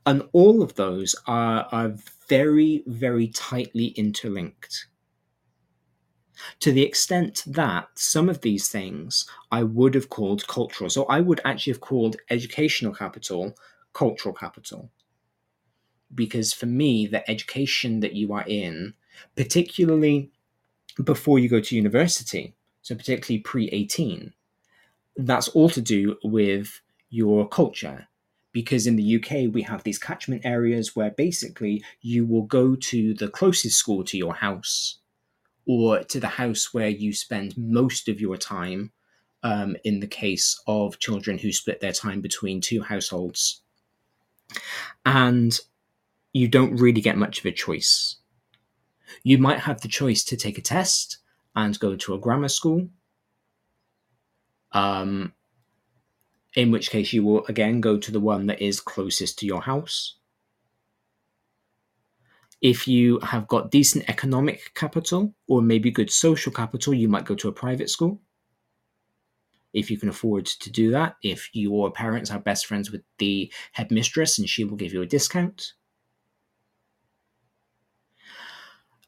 And all of those are, are very, very tightly interlinked to the extent that some of these things I would have called cultural. So I would actually have called educational capital cultural capital. Because for me, the education that you are in, particularly before you go to university, so particularly pre 18, that's all to do with your culture. Because in the UK, we have these catchment areas where basically you will go to the closest school to your house or to the house where you spend most of your time um, in the case of children who split their time between two households. And you don't really get much of a choice. You might have the choice to take a test and go to a grammar school, um, in which case you will again go to the one that is closest to your house. If you have got decent economic capital or maybe good social capital, you might go to a private school. If you can afford to do that, if your parents are best friends with the headmistress and she will give you a discount.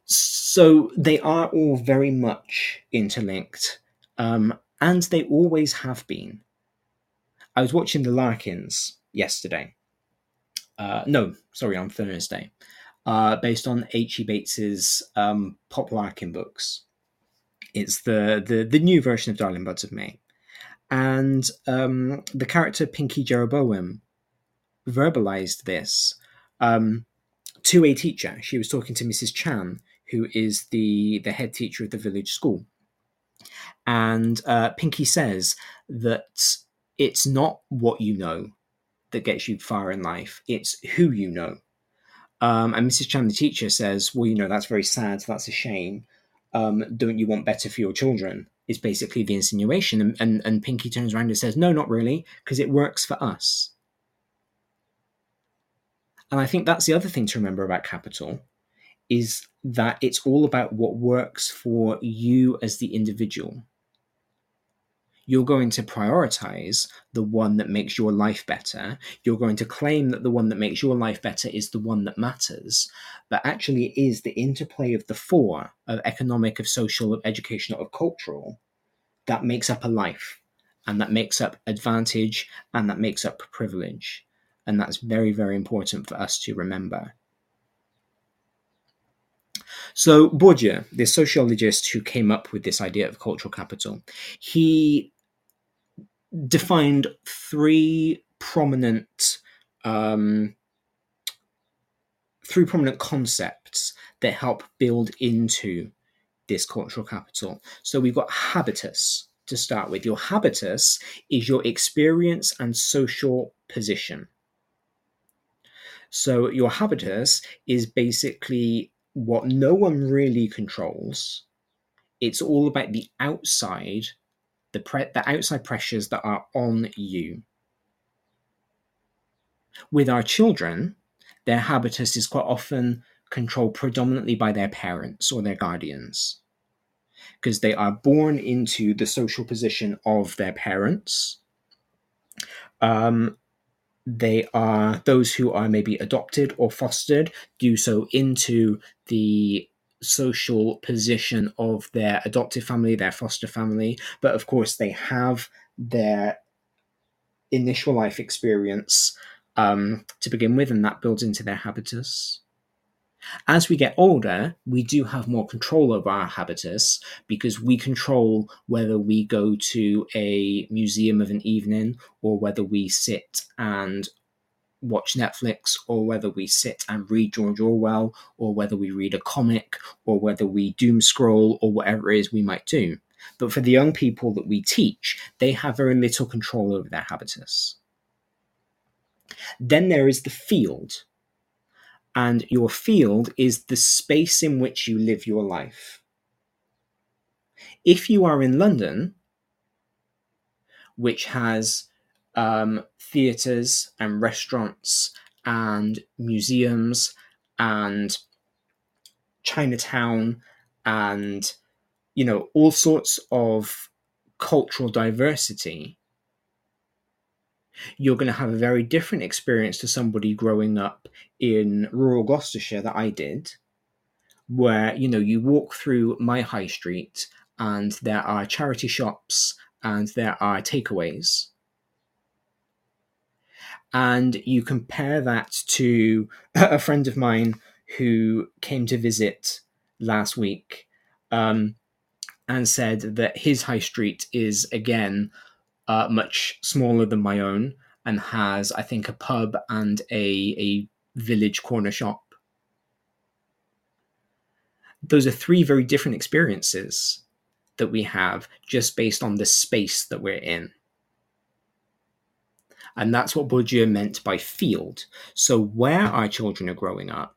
So they are all very much interlinked, um, and they always have been. I was watching The Larkins yesterday. Uh, no, sorry, on Thursday uh, based on H.E. Bates's um, Pop Larkin books. It's the, the the new version of Darling Buds of May, and um, the character Pinky Jeroboam verbalized this um, to a teacher. She was talking to Mrs. Chan, who is the, the head teacher of the village school. And uh, Pinky says that it's not what you know that gets you far in life, it's who you know. Um, and Mrs. Chan, the teacher, says, Well, you know, that's very sad. That's a shame. Um, don't you want better for your children? Is basically the insinuation. And, and, and Pinky turns around and says, No, not really, because it works for us. And I think that's the other thing to remember about capital is that it's all about what works for you as the individual. You're going to prioritize the one that makes your life better. You're going to claim that the one that makes your life better is the one that matters. But actually, it is the interplay of the four of economic, of social, of educational, of cultural that makes up a life and that makes up advantage and that makes up privilege. And that's very, very important for us to remember. So Bourdieu, the sociologist who came up with this idea of cultural capital, he defined three prominent um, three prominent concepts that help build into this cultural capital. So we've got habitus to start with. Your habitus is your experience and social position. So your habitus is basically what no one really controls. It's all about the outside, the pre- the outside pressures that are on you. With our children, their habitus is quite often controlled predominantly by their parents or their guardians because they are born into the social position of their parents. Um, they are those who are maybe adopted or fostered do so into the social position of their adoptive family, their foster family, but of course they have their initial life experience um, to begin with, and that builds into their habitus. As we get older, we do have more control over our habitus because we control whether we go to a museum of an evening or whether we sit and watch Netflix or whether we sit and read George Orwell or whether we read a comic or whether we doom scroll or whatever it is we might do. But for the young people that we teach, they have very little control over their habitus. Then there is the field, and your field is the space in which you live your life. If you are in London, which has um, theatres and restaurants and museums and Chinatown and you know all sorts of cultural diversity you're going to have a very different experience to somebody growing up in rural Gloucestershire that I did, where you know you walk through my high street and there are charity shops and there are takeaways. And you compare that to a friend of mine who came to visit last week um, and said that his high street is again uh, much smaller than my own and has, I think, a pub and a, a village corner shop. Those are three very different experiences that we have just based on the space that we're in. And that's what Bourdieu meant by field. So, where our children are growing up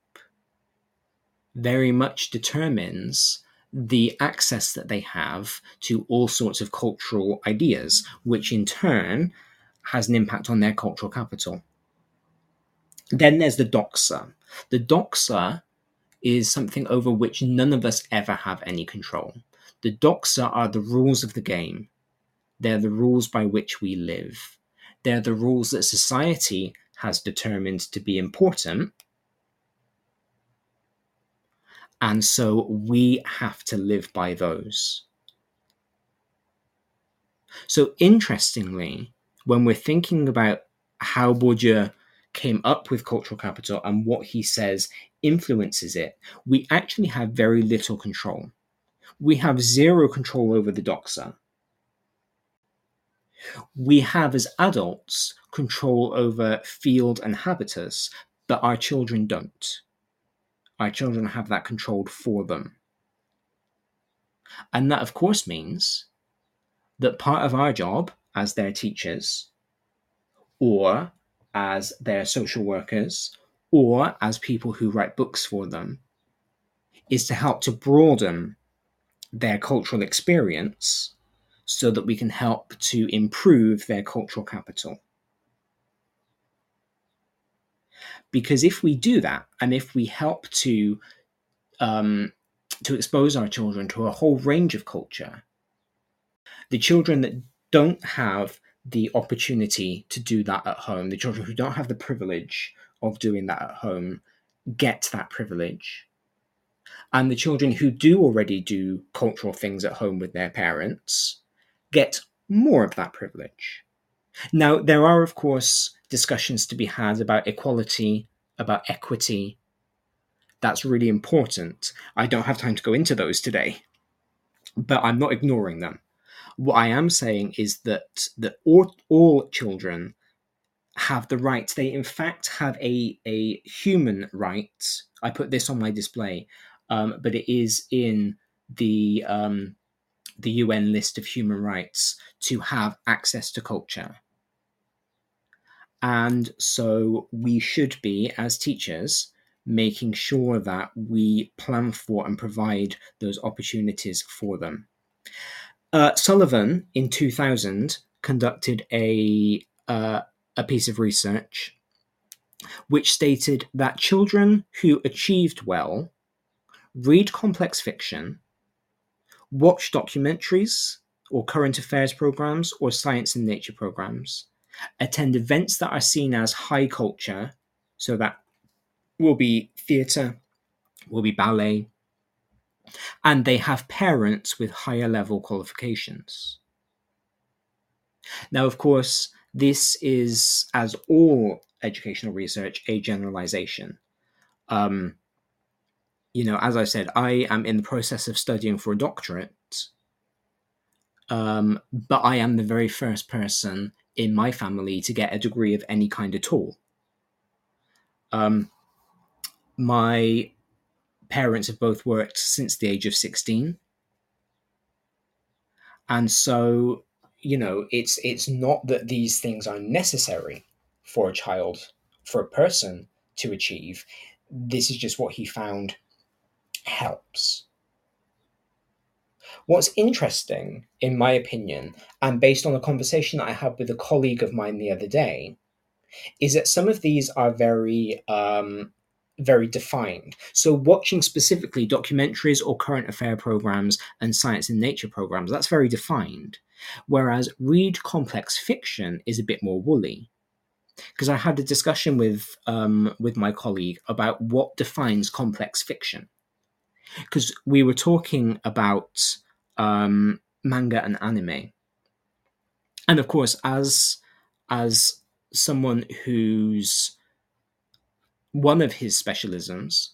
very much determines the access that they have to all sorts of cultural ideas, which in turn has an impact on their cultural capital. Then there's the doxa. The doxa is something over which none of us ever have any control. The doxa are the rules of the game. They're the rules by which we live. They're the rules that society has determined to be important and so we have to live by those. So, interestingly, when we're thinking about how Bourdieu came up with cultural capital and what he says influences it, we actually have very little control. We have zero control over the doxa. We have, as adults, control over field and habitus, but our children don't. Our children have that controlled for them. And that, of course, means that part of our job as their teachers, or as their social workers, or as people who write books for them, is to help to broaden their cultural experience so that we can help to improve their cultural capital. Because if we do that, and if we help to um, to expose our children to a whole range of culture, the children that don't have the opportunity to do that at home, the children who don't have the privilege of doing that at home, get that privilege. And the children who do already do cultural things at home with their parents get more of that privilege. Now, there are, of course, discussions to be had about equality, about equity. That's really important. I don't have time to go into those today, but I'm not ignoring them. What I am saying is that that all, all children have the right. They in fact have a a human right. I put this on my display, um, but it is in the um, the UN list of human rights to have access to culture. And so we should be, as teachers, making sure that we plan for and provide those opportunities for them. Uh, Sullivan in 2000 conducted a, uh, a piece of research which stated that children who achieved well read complex fiction watch documentaries or current affairs programs or science and nature programs, attend events that are seen as high culture, so that will be theatre, will be ballet, and they have parents with higher level qualifications. Now, of course, this is, as all educational research, a generalization. Um, you know, as I said, I am in the process of studying for a doctorate, um, but I am the very first person in my family to get a degree of any kind at all. Um, my parents have both worked since the age of 16. And so, you know, it's it's not that these things are necessary for a child, for a person to achieve. This is just what he found helps. What's interesting, in my opinion, and based on a conversation that I had with a colleague of mine the other day, is that some of these are very um, very defined. So, watching specifically documentaries or current affair programs and science and nature programs, that's very defined. Whereas read complex fiction is a bit more woolly. Because I had a discussion with um, with my colleague about what defines complex fiction because we were talking about um, manga and anime, and of course, as as someone who's one of his specialisms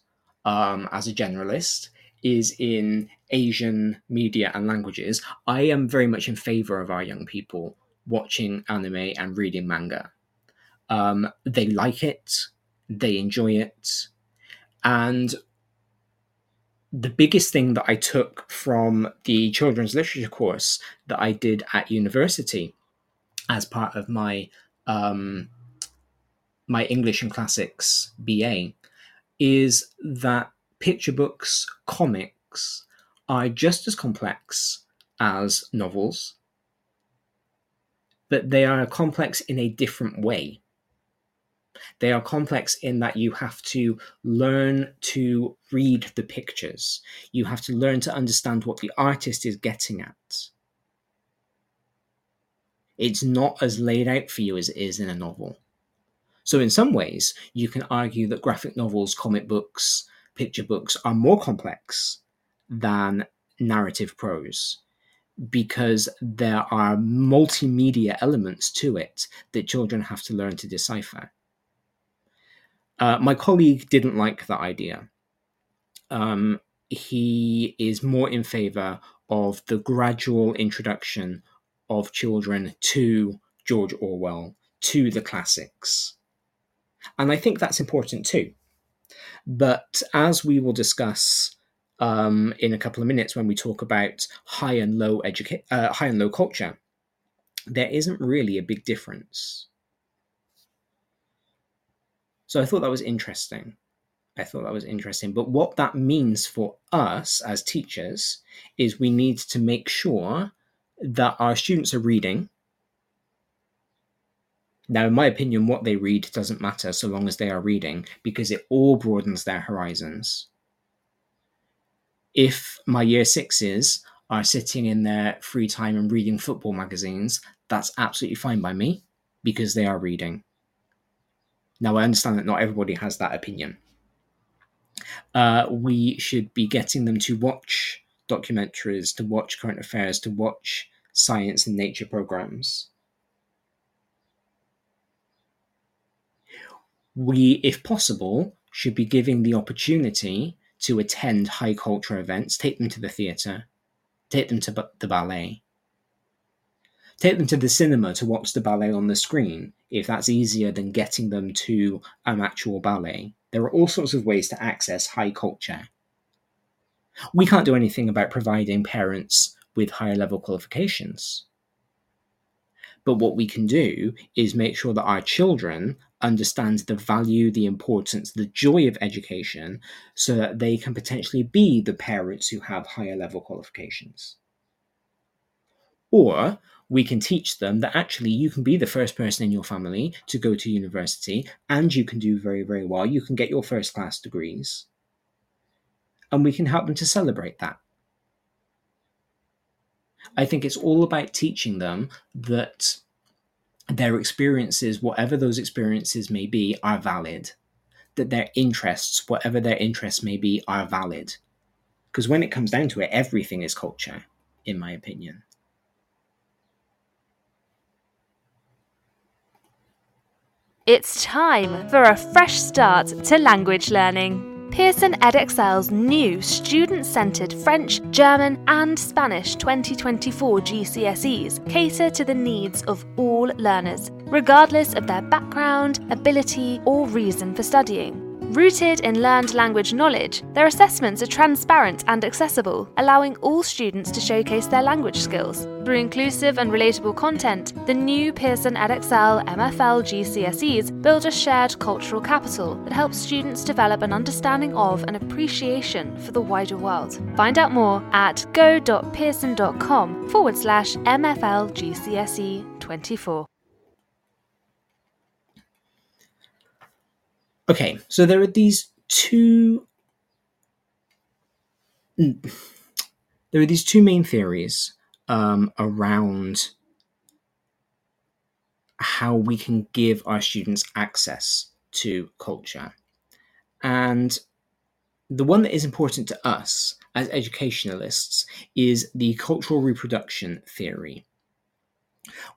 um, as a generalist is in Asian media and languages, I am very much in favor of our young people watching anime and reading manga. Um, they like it, they enjoy it, and the biggest thing that I took from the children's literature course that I did at university as part of my um, my English and classics BA is that picture books, comics are just as complex as novels, but they are complex in a different way. They are complex in that you have to learn to read the pictures. You have to learn to understand what the artist is getting at. It's not as laid out for you as it is in a novel. So, in some ways, you can argue that graphic novels, comic books, picture books are more complex than narrative prose because there are multimedia elements to it that children have to learn to decipher. Uh, my colleague didn't like that idea. Um, he is more in favor of the gradual introduction of children to George Orwell, to the classics. And I think that's important too. But as we will discuss um, in a couple of minutes when we talk about high and low educa- uh, high and low culture, there isn't really a big difference. So I thought that was interesting. I thought that was interesting. But what that means for us as teachers is we need to make sure that our students are reading. Now, in my opinion, what they read doesn't matter so long as they are reading because it all broadens their horizons. If my year sixes are sitting in their free time and reading football magazines, that's absolutely fine by me because they are reading. Now, I understand that not everybody has that opinion. Uh, we should be getting them to watch documentaries, to watch current affairs, to watch science and nature programs. We, if possible, should be giving the opportunity to attend high culture events, take them to the theatre, take them to the ballet, take them to the cinema to watch the ballet on the screen if that's easier than getting them to an actual ballet. There are all sorts of ways to access high culture. We can't do anything about providing parents with higher level qualifications. But what we can do is make sure that our children understand the value, the importance, the joy of education so that they can potentially be the parents who have higher level qualifications. Or we can teach them that actually you can be the first person in your family to go to university and you can do very, very well. You can get your first class degrees. And we can help them to celebrate that. I think it's all about teaching them that their experiences, whatever those experiences may be, are valid. That their interests, whatever their interests may be, are valid. Because when it comes down to it, everything is culture, in my opinion. It's time for a fresh start to language learning. Pearson Edexcel's new student centered French, German, and Spanish 2024 GCSEs cater to the needs of all learners, regardless of their background, ability, or reason for studying. Rooted in learned language knowledge, their assessments are transparent and accessible, allowing all students to showcase their language skills. Through inclusive and relatable content, the new Pearson Edexcel MFL GCSEs build a shared cultural capital that helps students develop an understanding of and appreciation for the wider world. Find out more at go.pearson.com forward slash MFL GCSE 24. Okay, so there are these two. There are these two main theories um, around how we can give our students access to culture. And the one that is important to us as educationalists is the cultural reproduction theory,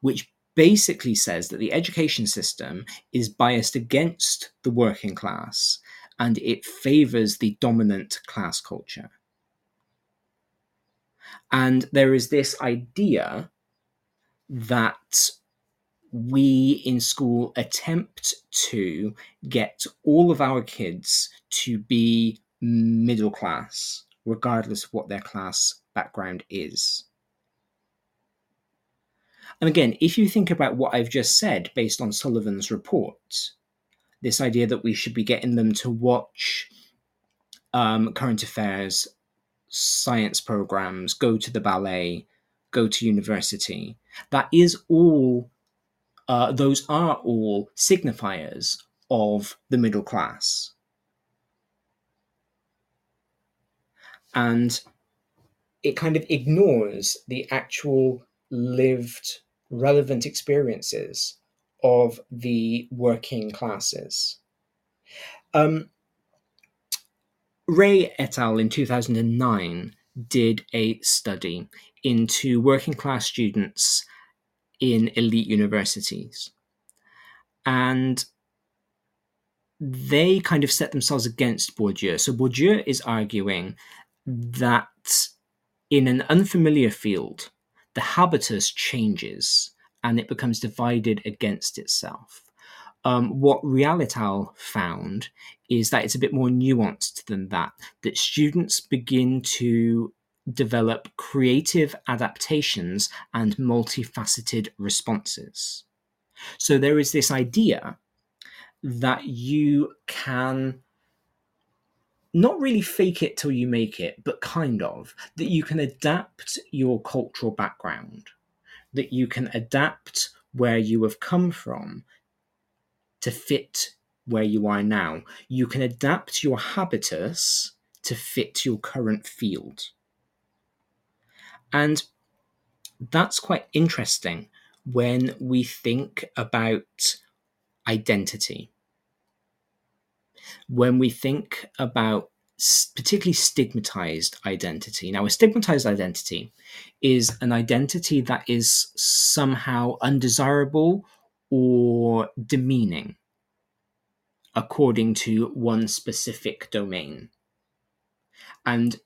which basically says that the education system is biased against the working class and it favors the dominant class culture. And there is this idea that we in school attempt to get all of our kids to be middle class, regardless of what their class background is. And again, if you think about what I've just said based on Sullivan's report, this idea that we should be getting them to watch um, current affairs, science programs, go to the ballet, go to university, that is all, uh, those are all signifiers of the middle class. And it kind of ignores the actual lived relevant experiences of the working classes. Um, Reay et al. in 2009 did a study into working class students in elite universities. And they kind of set themselves against Bourdieu. So Bourdieu is arguing that in an unfamiliar field, the habitus changes and it becomes divided against itself. Um, what Reay et al. found is that it's a bit more nuanced than that, that students begin to develop creative adaptations and multifaceted responses. So there is this idea that you can not really fake it till you make it, but kind of, that you can adapt your cultural background, that you can adapt where you have come from to fit where you are now. You can adapt your habitus to fit your current field. And that's quite interesting when we think about identity. When we think about particularly stigmatized identity. Now, a stigmatized identity is an identity that is somehow undesirable or demeaning according to one specific domain. And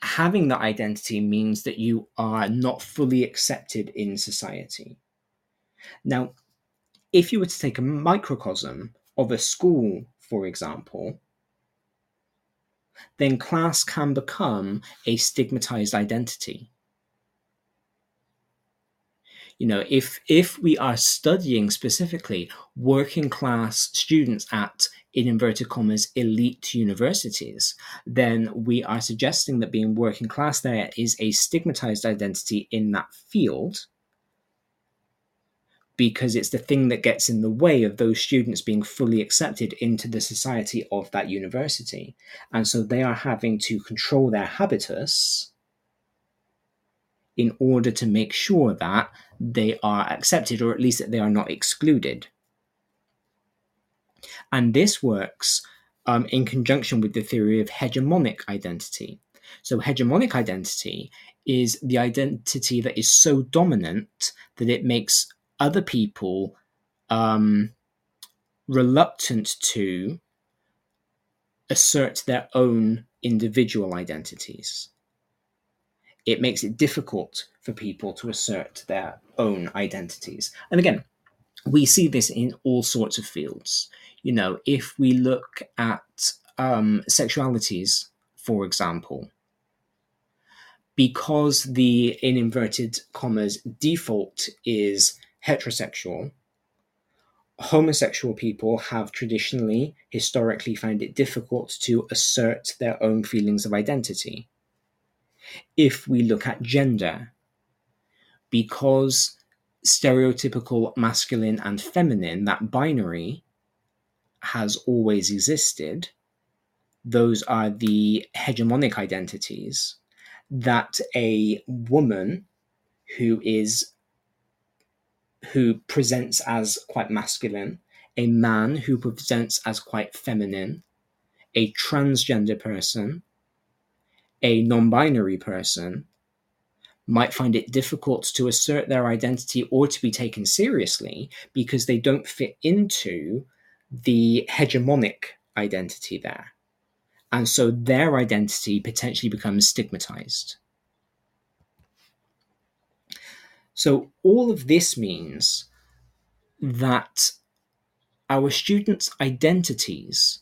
having that identity means that you are not fully accepted in society. Now, if you were to take a microcosm of a school, for example, then class can become a stigmatized identity. You know, if if we are studying specifically working class students at in inverted commas elite universities, then we are suggesting that being working class there is a stigmatized identity in that field because it's the thing that gets in the way of those students being fully accepted into the society of that university. And so they are having to control their habitus in order to make sure that they are accepted or at least that they are not excluded. And this works um, in conjunction with the theory of hegemonic identity. So, hegemonic identity is the identity that is so dominant that it makes other people um, reluctant to assert their own individual identities. It makes it difficult for people to assert their own identities. And again, we see this in all sorts of fields. You know, if we look at um, sexualities, for example, because the in inverted commas default is heterosexual, homosexual people have traditionally, historically, found it difficult to assert their own feelings of identity. If we look at gender, because stereotypical masculine and feminine, that binary, has always existed, those are the hegemonic identities that a woman who is who presents as quite masculine, a man who presents as quite feminine, a transgender person, a non binary person might find it difficult to assert their identity or to be taken seriously because they don't fit into the hegemonic identity there. And so their identity potentially becomes stigmatized. So, all of this means that our students' identities,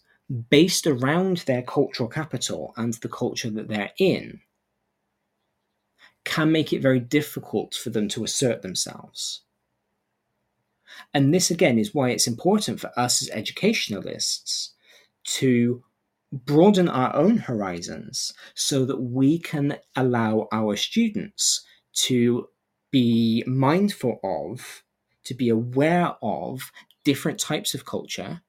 based around their cultural capital and the culture that they're in, can make it very difficult for them to assert themselves. And this, again, is why it's important for us as educationalists to broaden our own horizons so that we can allow our students to be mindful of, to be aware of different types of culture,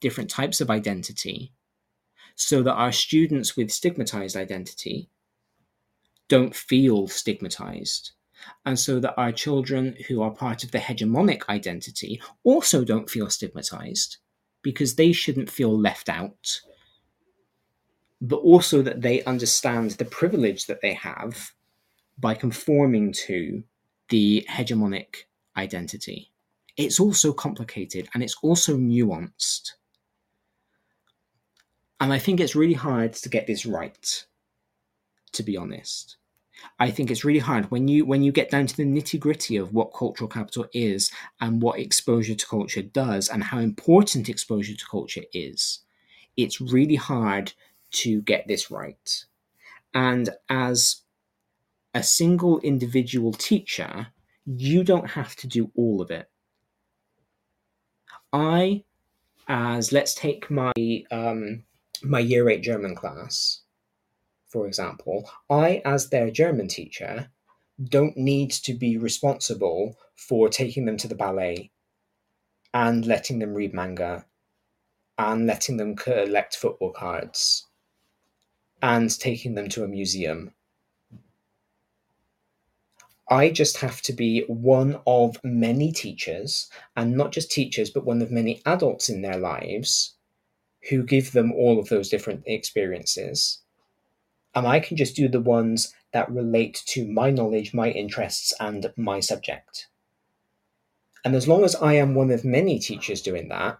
different types of identity, so that our students with stigmatized identity don't feel stigmatized. And so that our children who are part of the hegemonic identity also don't feel stigmatized because they shouldn't feel left out, but also that they understand the privilege that they have by conforming to the hegemonic identity. It's also complicated and it's also nuanced. And I think it's really hard to get this right, to be honest. I think it's really hard when you when you get down to the nitty gritty of what cultural capital is and what exposure to culture does and how important exposure to culture is. It's really hard to get this right. And as a single individual teacher, you don't have to do all of it. I, as let's take my um, my year eight German class, for example, I, as their German teacher, don't need to be responsible for taking them to the ballet and letting them read manga and letting them collect football cards and taking them to a museum. I just have to be one of many teachers, and not just teachers, but one of many adults in their lives who give them all of those different experiences. And I can just do the ones that relate to my knowledge, my interests, and my subject. And as long as I am one of many teachers doing that,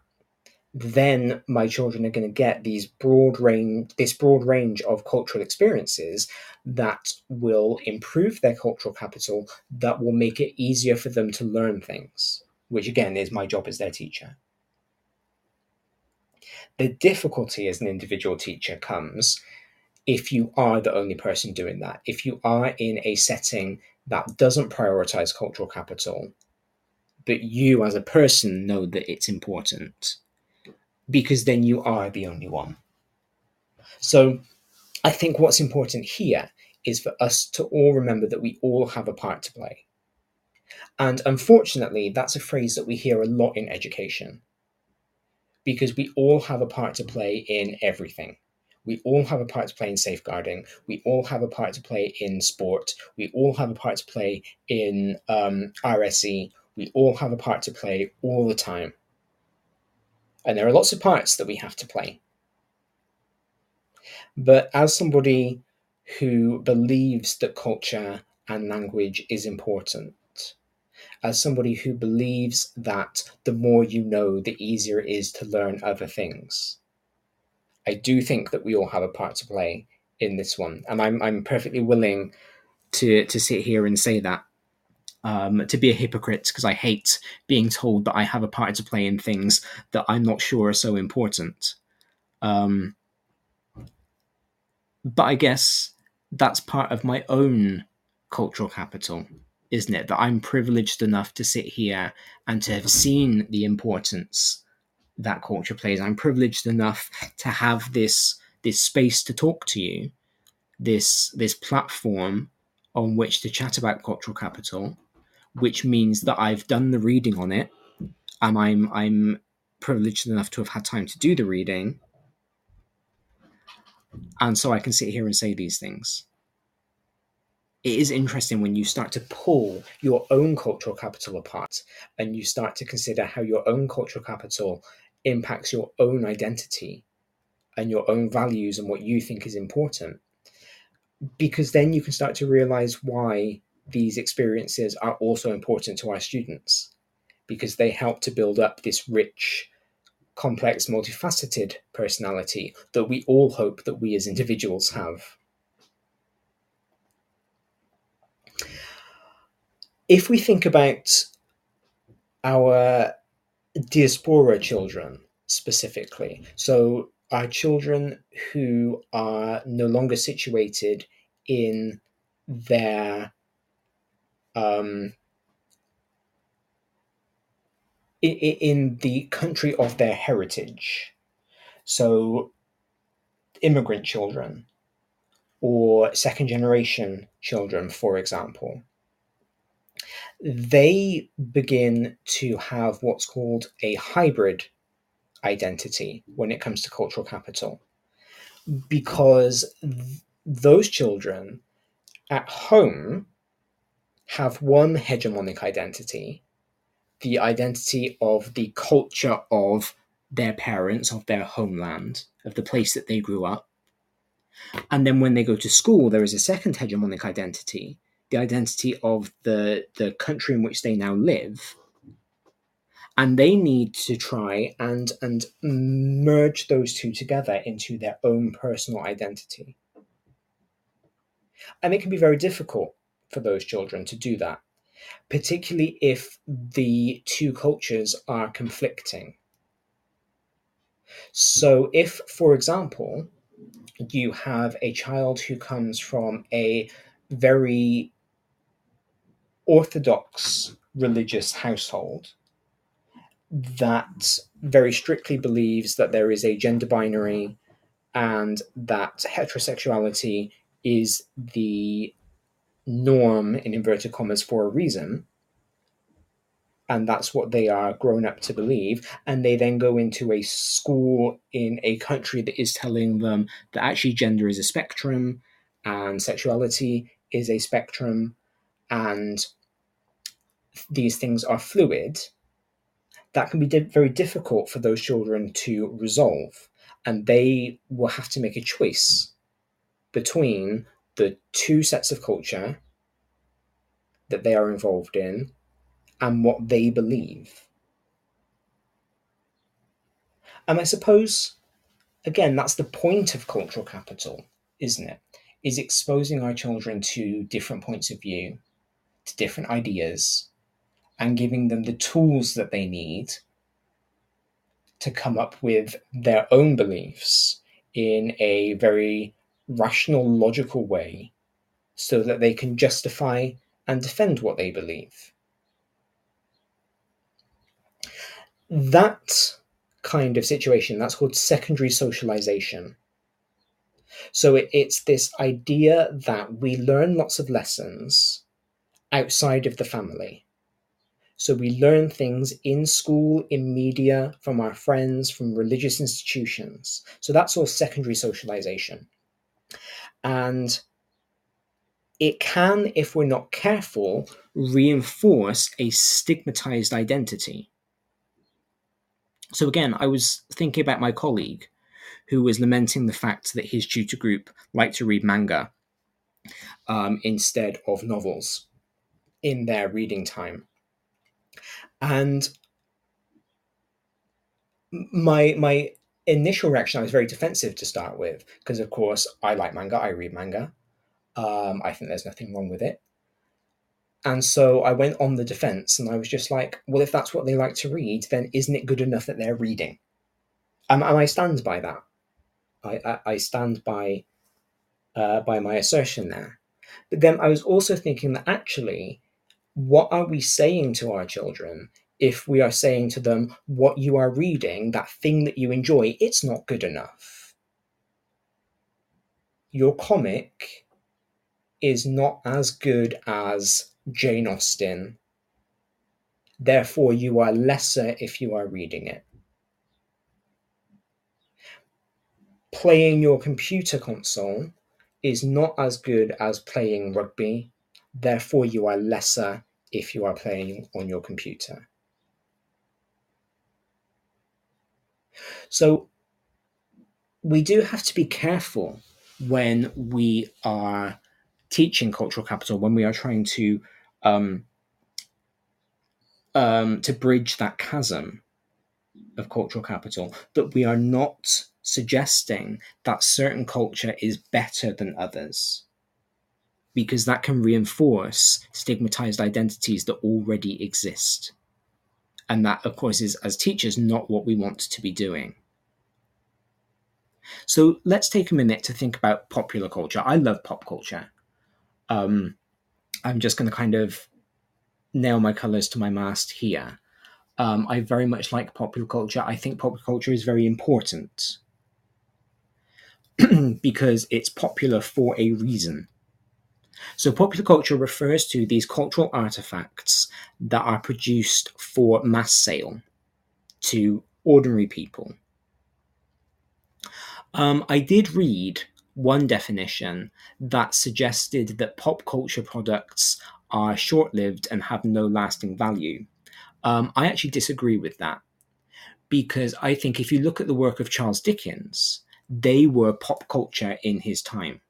then my children are going to get these broad range this broad range of cultural experiences that will improve their cultural capital that will make it easier for them to learn things which again is my job as their teacher. The difficulty as an individual teacher comes if you are the only person doing that. If you are in a setting that doesn't prioritize cultural capital but you as a person know that it's important because then you are the only one. So I think what's important here is for us to all remember that we all have a part to play. And unfortunately, that's a phrase that we hear a lot in education because we all have a part to play in everything. We all have a part to play in safeguarding. We all have a part to play in sport. We all have a part to play in um, RSE. We all have a part to play all the time. And there are lots of parts that we have to play. But as somebody who believes that culture and language is important, as somebody who believes that the more you know, the easier it is to learn other things, I do think that we all have a part to play in this one. And I'm, I'm perfectly willing to, to sit here and say that um, to be a hypocrite because I hate being told that I have a part to play in things that I'm not sure are so important. Um, but I guess that's part of my own cultural capital, isn't it? That I'm privileged enough to sit here and to have seen the importance that culture plays. I'm privileged enough to have this this space to talk to you, this this platform on which to chat about cultural capital which means that I've done the reading on it, and I'm I'm privileged enough to have had time to do the reading, and so I can sit here and say these things. It is interesting when you start to pull your own cultural capital apart and you start to consider how your own cultural capital impacts your own identity and your own values and what you think is important. Because then you can start to realize why these experiences are also important to our students because they help to build up this rich, complex, multifaceted personality that we all hope that we as individuals have. If we think about our diaspora children specifically, so our children who are no longer situated in their um, in, the country of their heritage. So, immigrant children or second generation children, for example, they begin to have what's called a hybrid identity when it comes to cultural capital because th- those children at home have one hegemonic identity, the identity of the culture of their parents, of their homeland, of the place that they grew up. And then when they go to school, there is a second hegemonic identity, the identity of the, the country in which they now live. And they need to try and, and merge those two together into their own personal identity. And it can be very difficult for those children to do that, particularly if the two cultures are conflicting. So, if, for example, you have a child who comes from a very orthodox religious household that very strictly believes that there is a gender binary and that heterosexuality is the norm in inverted commas for a reason. And that's what they are grown up to believe. And they then go into a school in a country that is telling them that actually gender is a spectrum and sexuality is a spectrum. And these things are fluid. That can be di- very difficult for those children to resolve. And they will have to make a choice between the two sets of culture that they are involved in and what they believe. And I suppose, again, that's the point of cultural capital, isn't it? Is exposing our children to different points of view, to different ideas, and giving them the tools that they need to come up with their own beliefs in a very rational, logical way so that they can justify and defend what they believe. That kind of situation, that's called secondary socialization. So it, it's this idea that we learn lots of lessons outside of the family. So we learn things in school, in media, from our friends, from religious institutions. So that's all secondary socialization. And it can, if we're not careful, reinforce a stigmatized identity. So again, I was thinking about my colleague who was lamenting the fact that his tutor group liked to read manga um, instead of novels in their reading time. And my my initial reaction, I was very defensive to start with, because of course I like manga, I read manga. Um, I think there's nothing wrong with it. And so I went on the defense and I was just like, well, if that's what they like to read, then isn't it good enough that they're reading? And, and I stand by that. I, I, I stand by uh, by my assertion there. But then I was also thinking that actually, what are we saying to our children if we are saying to them, what you are reading, that thing that you enjoy, it's not good enough? Your comic is not as good as Jane Austen. Therefore, you are lesser if you are reading it. Playing your computer console is not as good as playing rugby. Therefore, you are lesser if you are playing on your computer. So, we do have to be careful when we are teaching cultural capital, when we are trying to um, um, to bridge that chasm of cultural capital, that we are not suggesting that certain culture is better than others, because that can reinforce stigmatized identities that already exist. And that, of course, is as teachers not what we want to be doing. So let's take a minute to think about popular culture. I love pop culture. Um, I'm just going to kind of nail my colors to my mast here. Um, I very much like popular culture. I think popular culture is very important because it's popular for a reason. So, popular culture refers to these cultural artifacts that are produced for mass sale to ordinary people. Um, I did read one definition that suggested that pop culture products are short lived and have no lasting value. Um, I actually disagree with that because I think if you look at the work of Charles Dickens, they were pop culture in his time.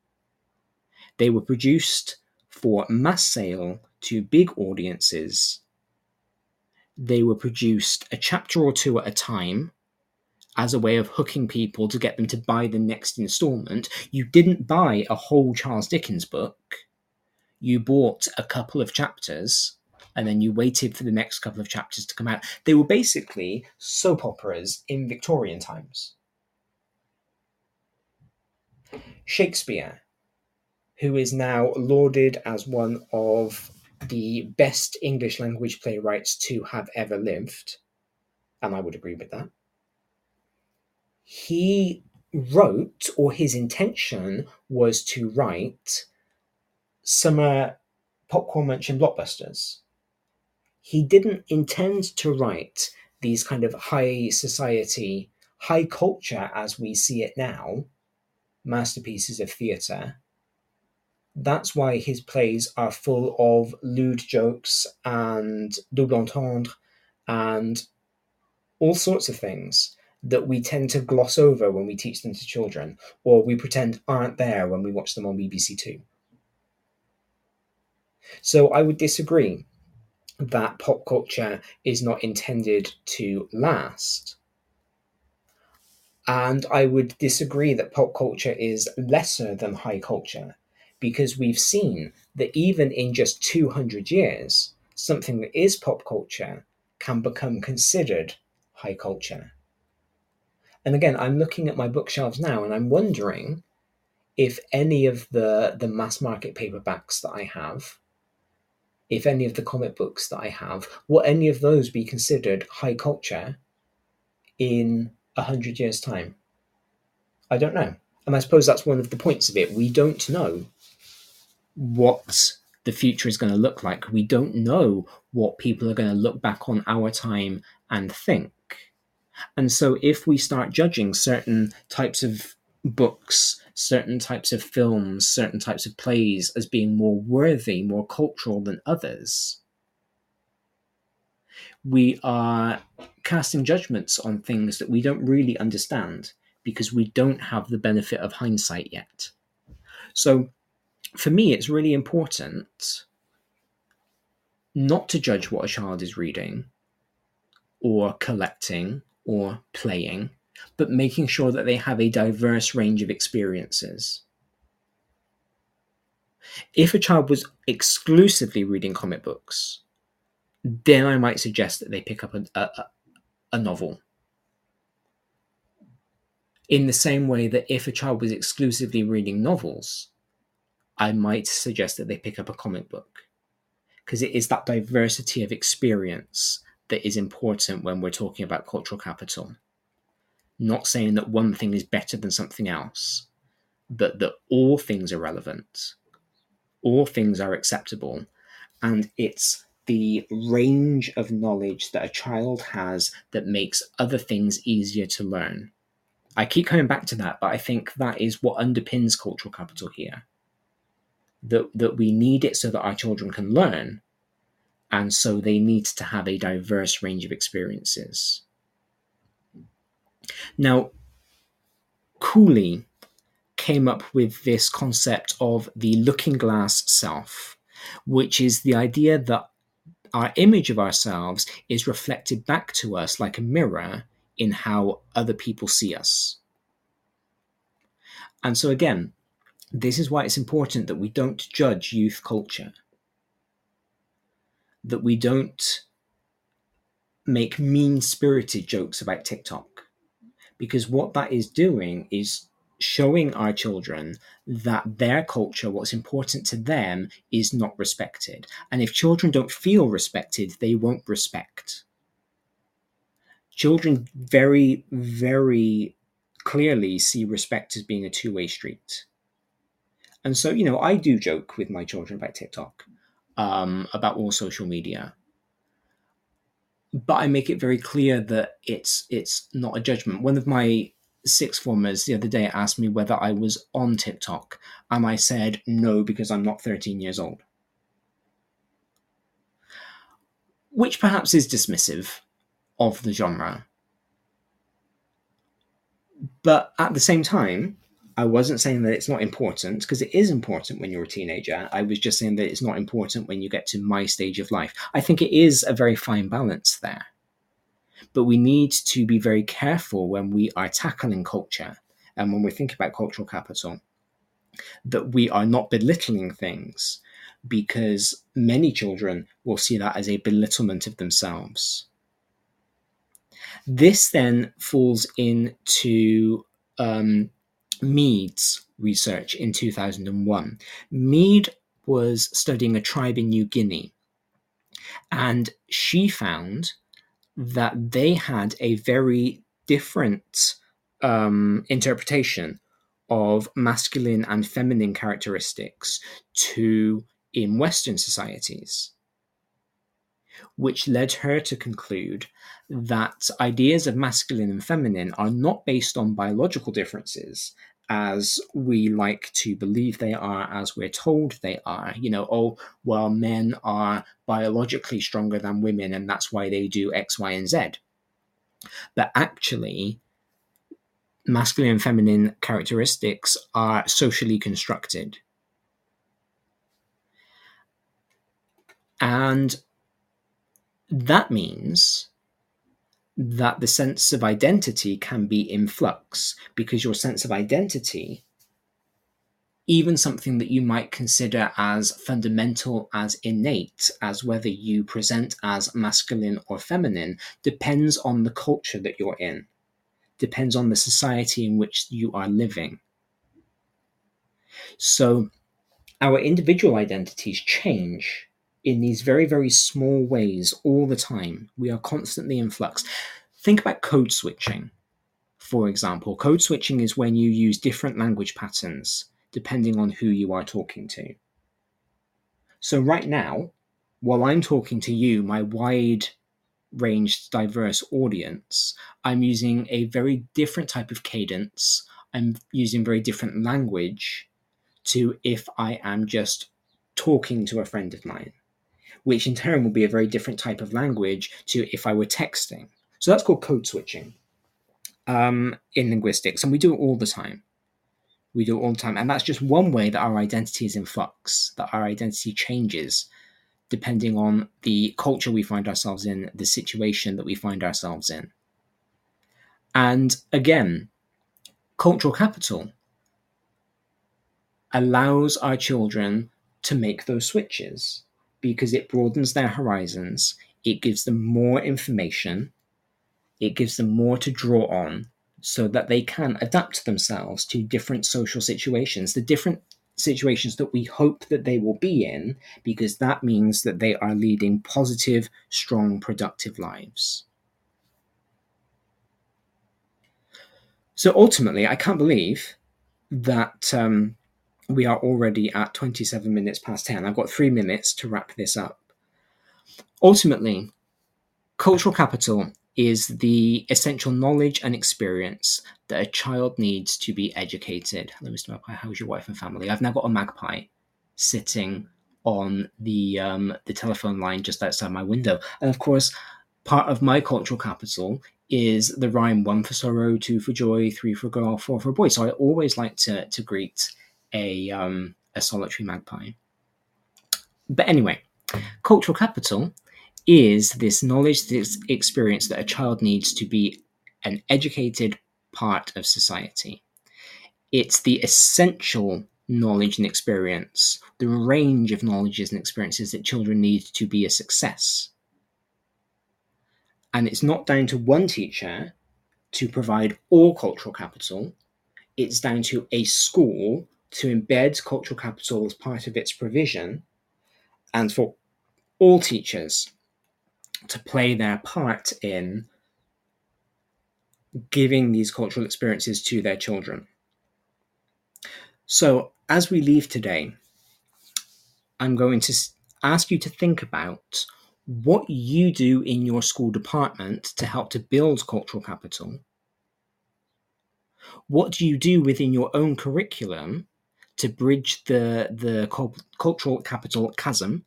They were produced for mass sale to big audiences. They were produced a chapter or two at a time as a way of hooking people to get them to buy the next installment. You didn't buy a whole Charles Dickens book. You bought a couple of chapters and then you waited for the next couple of chapters to come out. They were basically soap operas in Victorian times. Shakespeare, who is now lauded as one of the best English language playwrights to have ever lived, and I would agree with that he wrote, or his intention was to write summer popcorn munching blockbusters. He didn't intend to write these kind of high society, high culture as we see it now, masterpieces of theatre. That's why his plays are full of lewd jokes and double entendre and all sorts of things that we tend to gloss over when we teach them to children, or we pretend aren't there when we watch them on BBC Two. So I would disagree that pop culture is not intended to last. And I would disagree that pop culture is lesser than high culture because we've seen that even in just 200 years, something that is pop culture can become considered high culture. And again, I'm looking at my bookshelves now and I'm wondering if any of the, the mass market paperbacks that I have, if any of the comic books that I have, will any of those be considered high culture in a hundred years' time? I don't know. And I suppose that's one of the points of it. We don't know what the future is going to look like. We don't know what people are going to look back on our time and think. And so, if we start judging certain types of books, certain types of films, certain types of plays as being more worthy, more cultural than others, we are casting judgments on things that we don't really understand because we don't have the benefit of hindsight yet. So, for me, it's really important not to judge what a child is reading or collecting or playing, but making sure that they have a diverse range of experiences. If a child was exclusively reading comic books, then I might suggest that they pick up a, a, a novel. In the same way that if a child was exclusively reading novels, I might suggest that they pick up a comic book. Because it is that diversity of experience that is important when we're talking about cultural capital. Not saying that one thing is better than something else, but that all things are relevant, all things are acceptable, and it's the range of knowledge that a child has that makes other things easier to learn. I keep coming back to that, but I think that is what underpins cultural capital here. That, that we need it so that our children can learn, and so they need to have a diverse range of experiences. Now, Cooley came up with this concept of the looking glass self, which is the idea that our image of ourselves is reflected back to us like a mirror in how other people see us. And so, again, this is why it's important that we don't judge youth culture that we don't make mean spirited jokes about TikTok. Because what that is doing is showing our children that their culture, what's important to them, is not respected. And if children don't feel respected, they won't respect. Children very, very clearly see respect as being a two way street. And so, you know, I do joke with my children about TikTok um, about all social media. But I make it very clear that it's it's not a judgment. One of my sixth formers the other day asked me whether I was on TikTok, and I said no because I'm not 13 years old. Which perhaps is dismissive of the genre. But at the same time, I wasn't saying that it's not important because it is important when you're a teenager. I was just saying that it's not important when you get to my stage of life. I think it is a very fine balance there. But we need to be very careful when we are tackling culture and when we think about cultural capital that we are not belittling things because many children will see that as a belittlement of themselves. This then falls into um, Mead's research in 2001. Mead was studying a tribe in New Guinea, and she found that they had a very different um, interpretation of masculine and feminine characteristics to in Western societies, which led her to conclude that ideas of masculine and feminine are not based on biological differences as we like to believe they are, as we're told they are. You know, oh, well, men are biologically stronger than women, and that's why they do X, Y, and Z. But actually, masculine and feminine characteristics are socially constructed. And that means that the sense of identity can be in flux because your sense of identity, even something that you might consider as fundamental, as innate, as whether you present as masculine or feminine, depends on the culture that you're in depends on the society in which you are living. So, our individual identities change in these very, very small ways all the time. We are constantly in flux. Think about code switching, for example. Code switching is when you use different language patterns depending on who you are talking to. So, right now, while I'm talking to you, my wide ranged, diverse audience, I'm using a very different type of cadence. I'm using very different language to if I am just talking to a friend of mine, which in turn will be a very different type of language to if I were texting. So that's called code switching um, in linguistics, and we do it all the time. We do it all the time, and that's just one way that our identity is in flux, that our identity changes depending on the culture we find ourselves in, the situation that we find ourselves in. And again, cultural capital allows our children to make those switches because it broadens their horizons, it gives them more information, it gives them more to draw on so that they can adapt themselves to different social situations. The different situations that we hope that they will be in, because that means that they are leading positive, strong, productive lives. So ultimately, I can't believe that um, we are already at 27 minutes past 10. I've got three minutes to wrap this up. Ultimately, cultural capital is the essential knowledge and experience that a child needs to be educated. Hello, Mr. Magpie. How's your wife and family? I've now got a magpie sitting on the um, the telephone line just outside my window, and of course, part of my cultural capital is the rhyme one for sorrow, two for joy, three for girl, four for boy. So I always like to to greet a um, a solitary magpie. But anyway, cultural capital is this knowledge, this experience that a child needs to be an educated part of society. It's the essential knowledge and experience, the range of knowledges and experiences that children need to be a success. And it's not down to one teacher to provide all cultural capital, it's down to a school to embed cultural capital as part of its provision, and for all teachers to play their part in giving these cultural experiences to their children. So, as we leave today, I'm going to ask you to think about what you do in your school department to help to build cultural capital. What do you do within your own curriculum to bridge the, the cultural capital chasm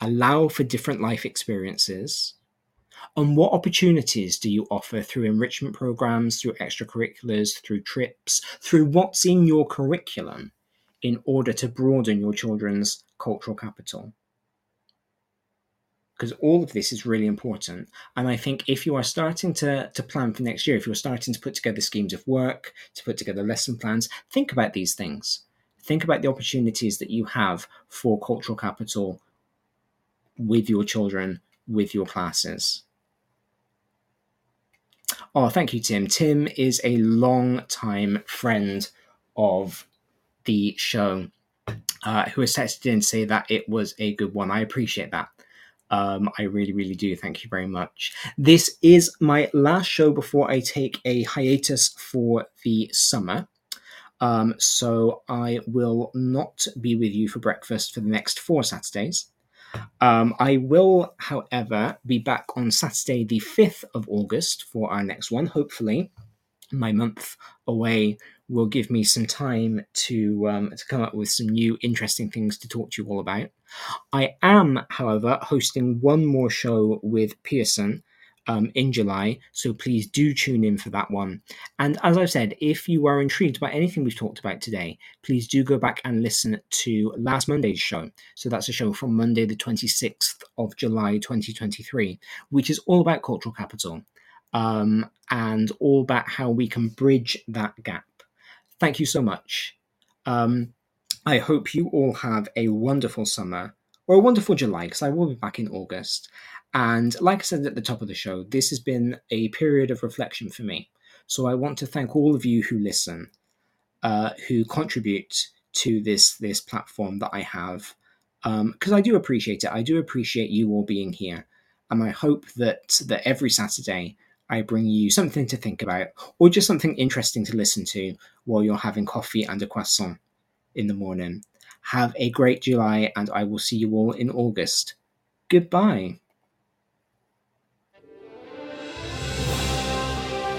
allow for different life experiences? And what opportunities do you offer through enrichment programs, through extracurriculars, through trips, through what's in your curriculum in order to broaden your children's cultural capital? because all of this is really important. And I think if you are starting to, to plan for next year, if you're starting to put together schemes of work, to put together lesson plans, think about these things. Think about the opportunities that you have for cultural capital with your children, with your classes. Oh, thank you, Tim. Tim is a long time friend of the show uh, who has texted in to say that it was a good one. I appreciate that. Um, I really, really do. Thank you very much. This is my last show before I take a hiatus for the summer. Um, so I will not be with you for breakfast for the next four Saturdays. Um, I will, however, be back on Saturday, the 5th of August, for our next one. Hopefully, my month away will give me some time to um, to come up with some new interesting things to talk to you all about. I am, however, hosting one more show with Pearson um, in July, so please do tune in for that one. And as I've said, if you are intrigued by anything we've talked about today, please do go back and listen to last Monday's show. So that's a show from Monday, the 26th of July 2023, which is all about cultural capital um, and all about how we can bridge that gap. Thank you so much. Um, I hope you all have a wonderful summer or a wonderful July because I will be back in August. And like I said at the top of the show, this has been a period of reflection for me. So I want to thank all of you who listen, uh, who contribute to this this platform that I have, because um, I do appreciate it. I do appreciate you all being here, and I hope that that every Saturday I bring you something to think about, or just something interesting to listen to while you're having coffee and a croissant in the morning. Have a great July, and I will see you all in August. Goodbye.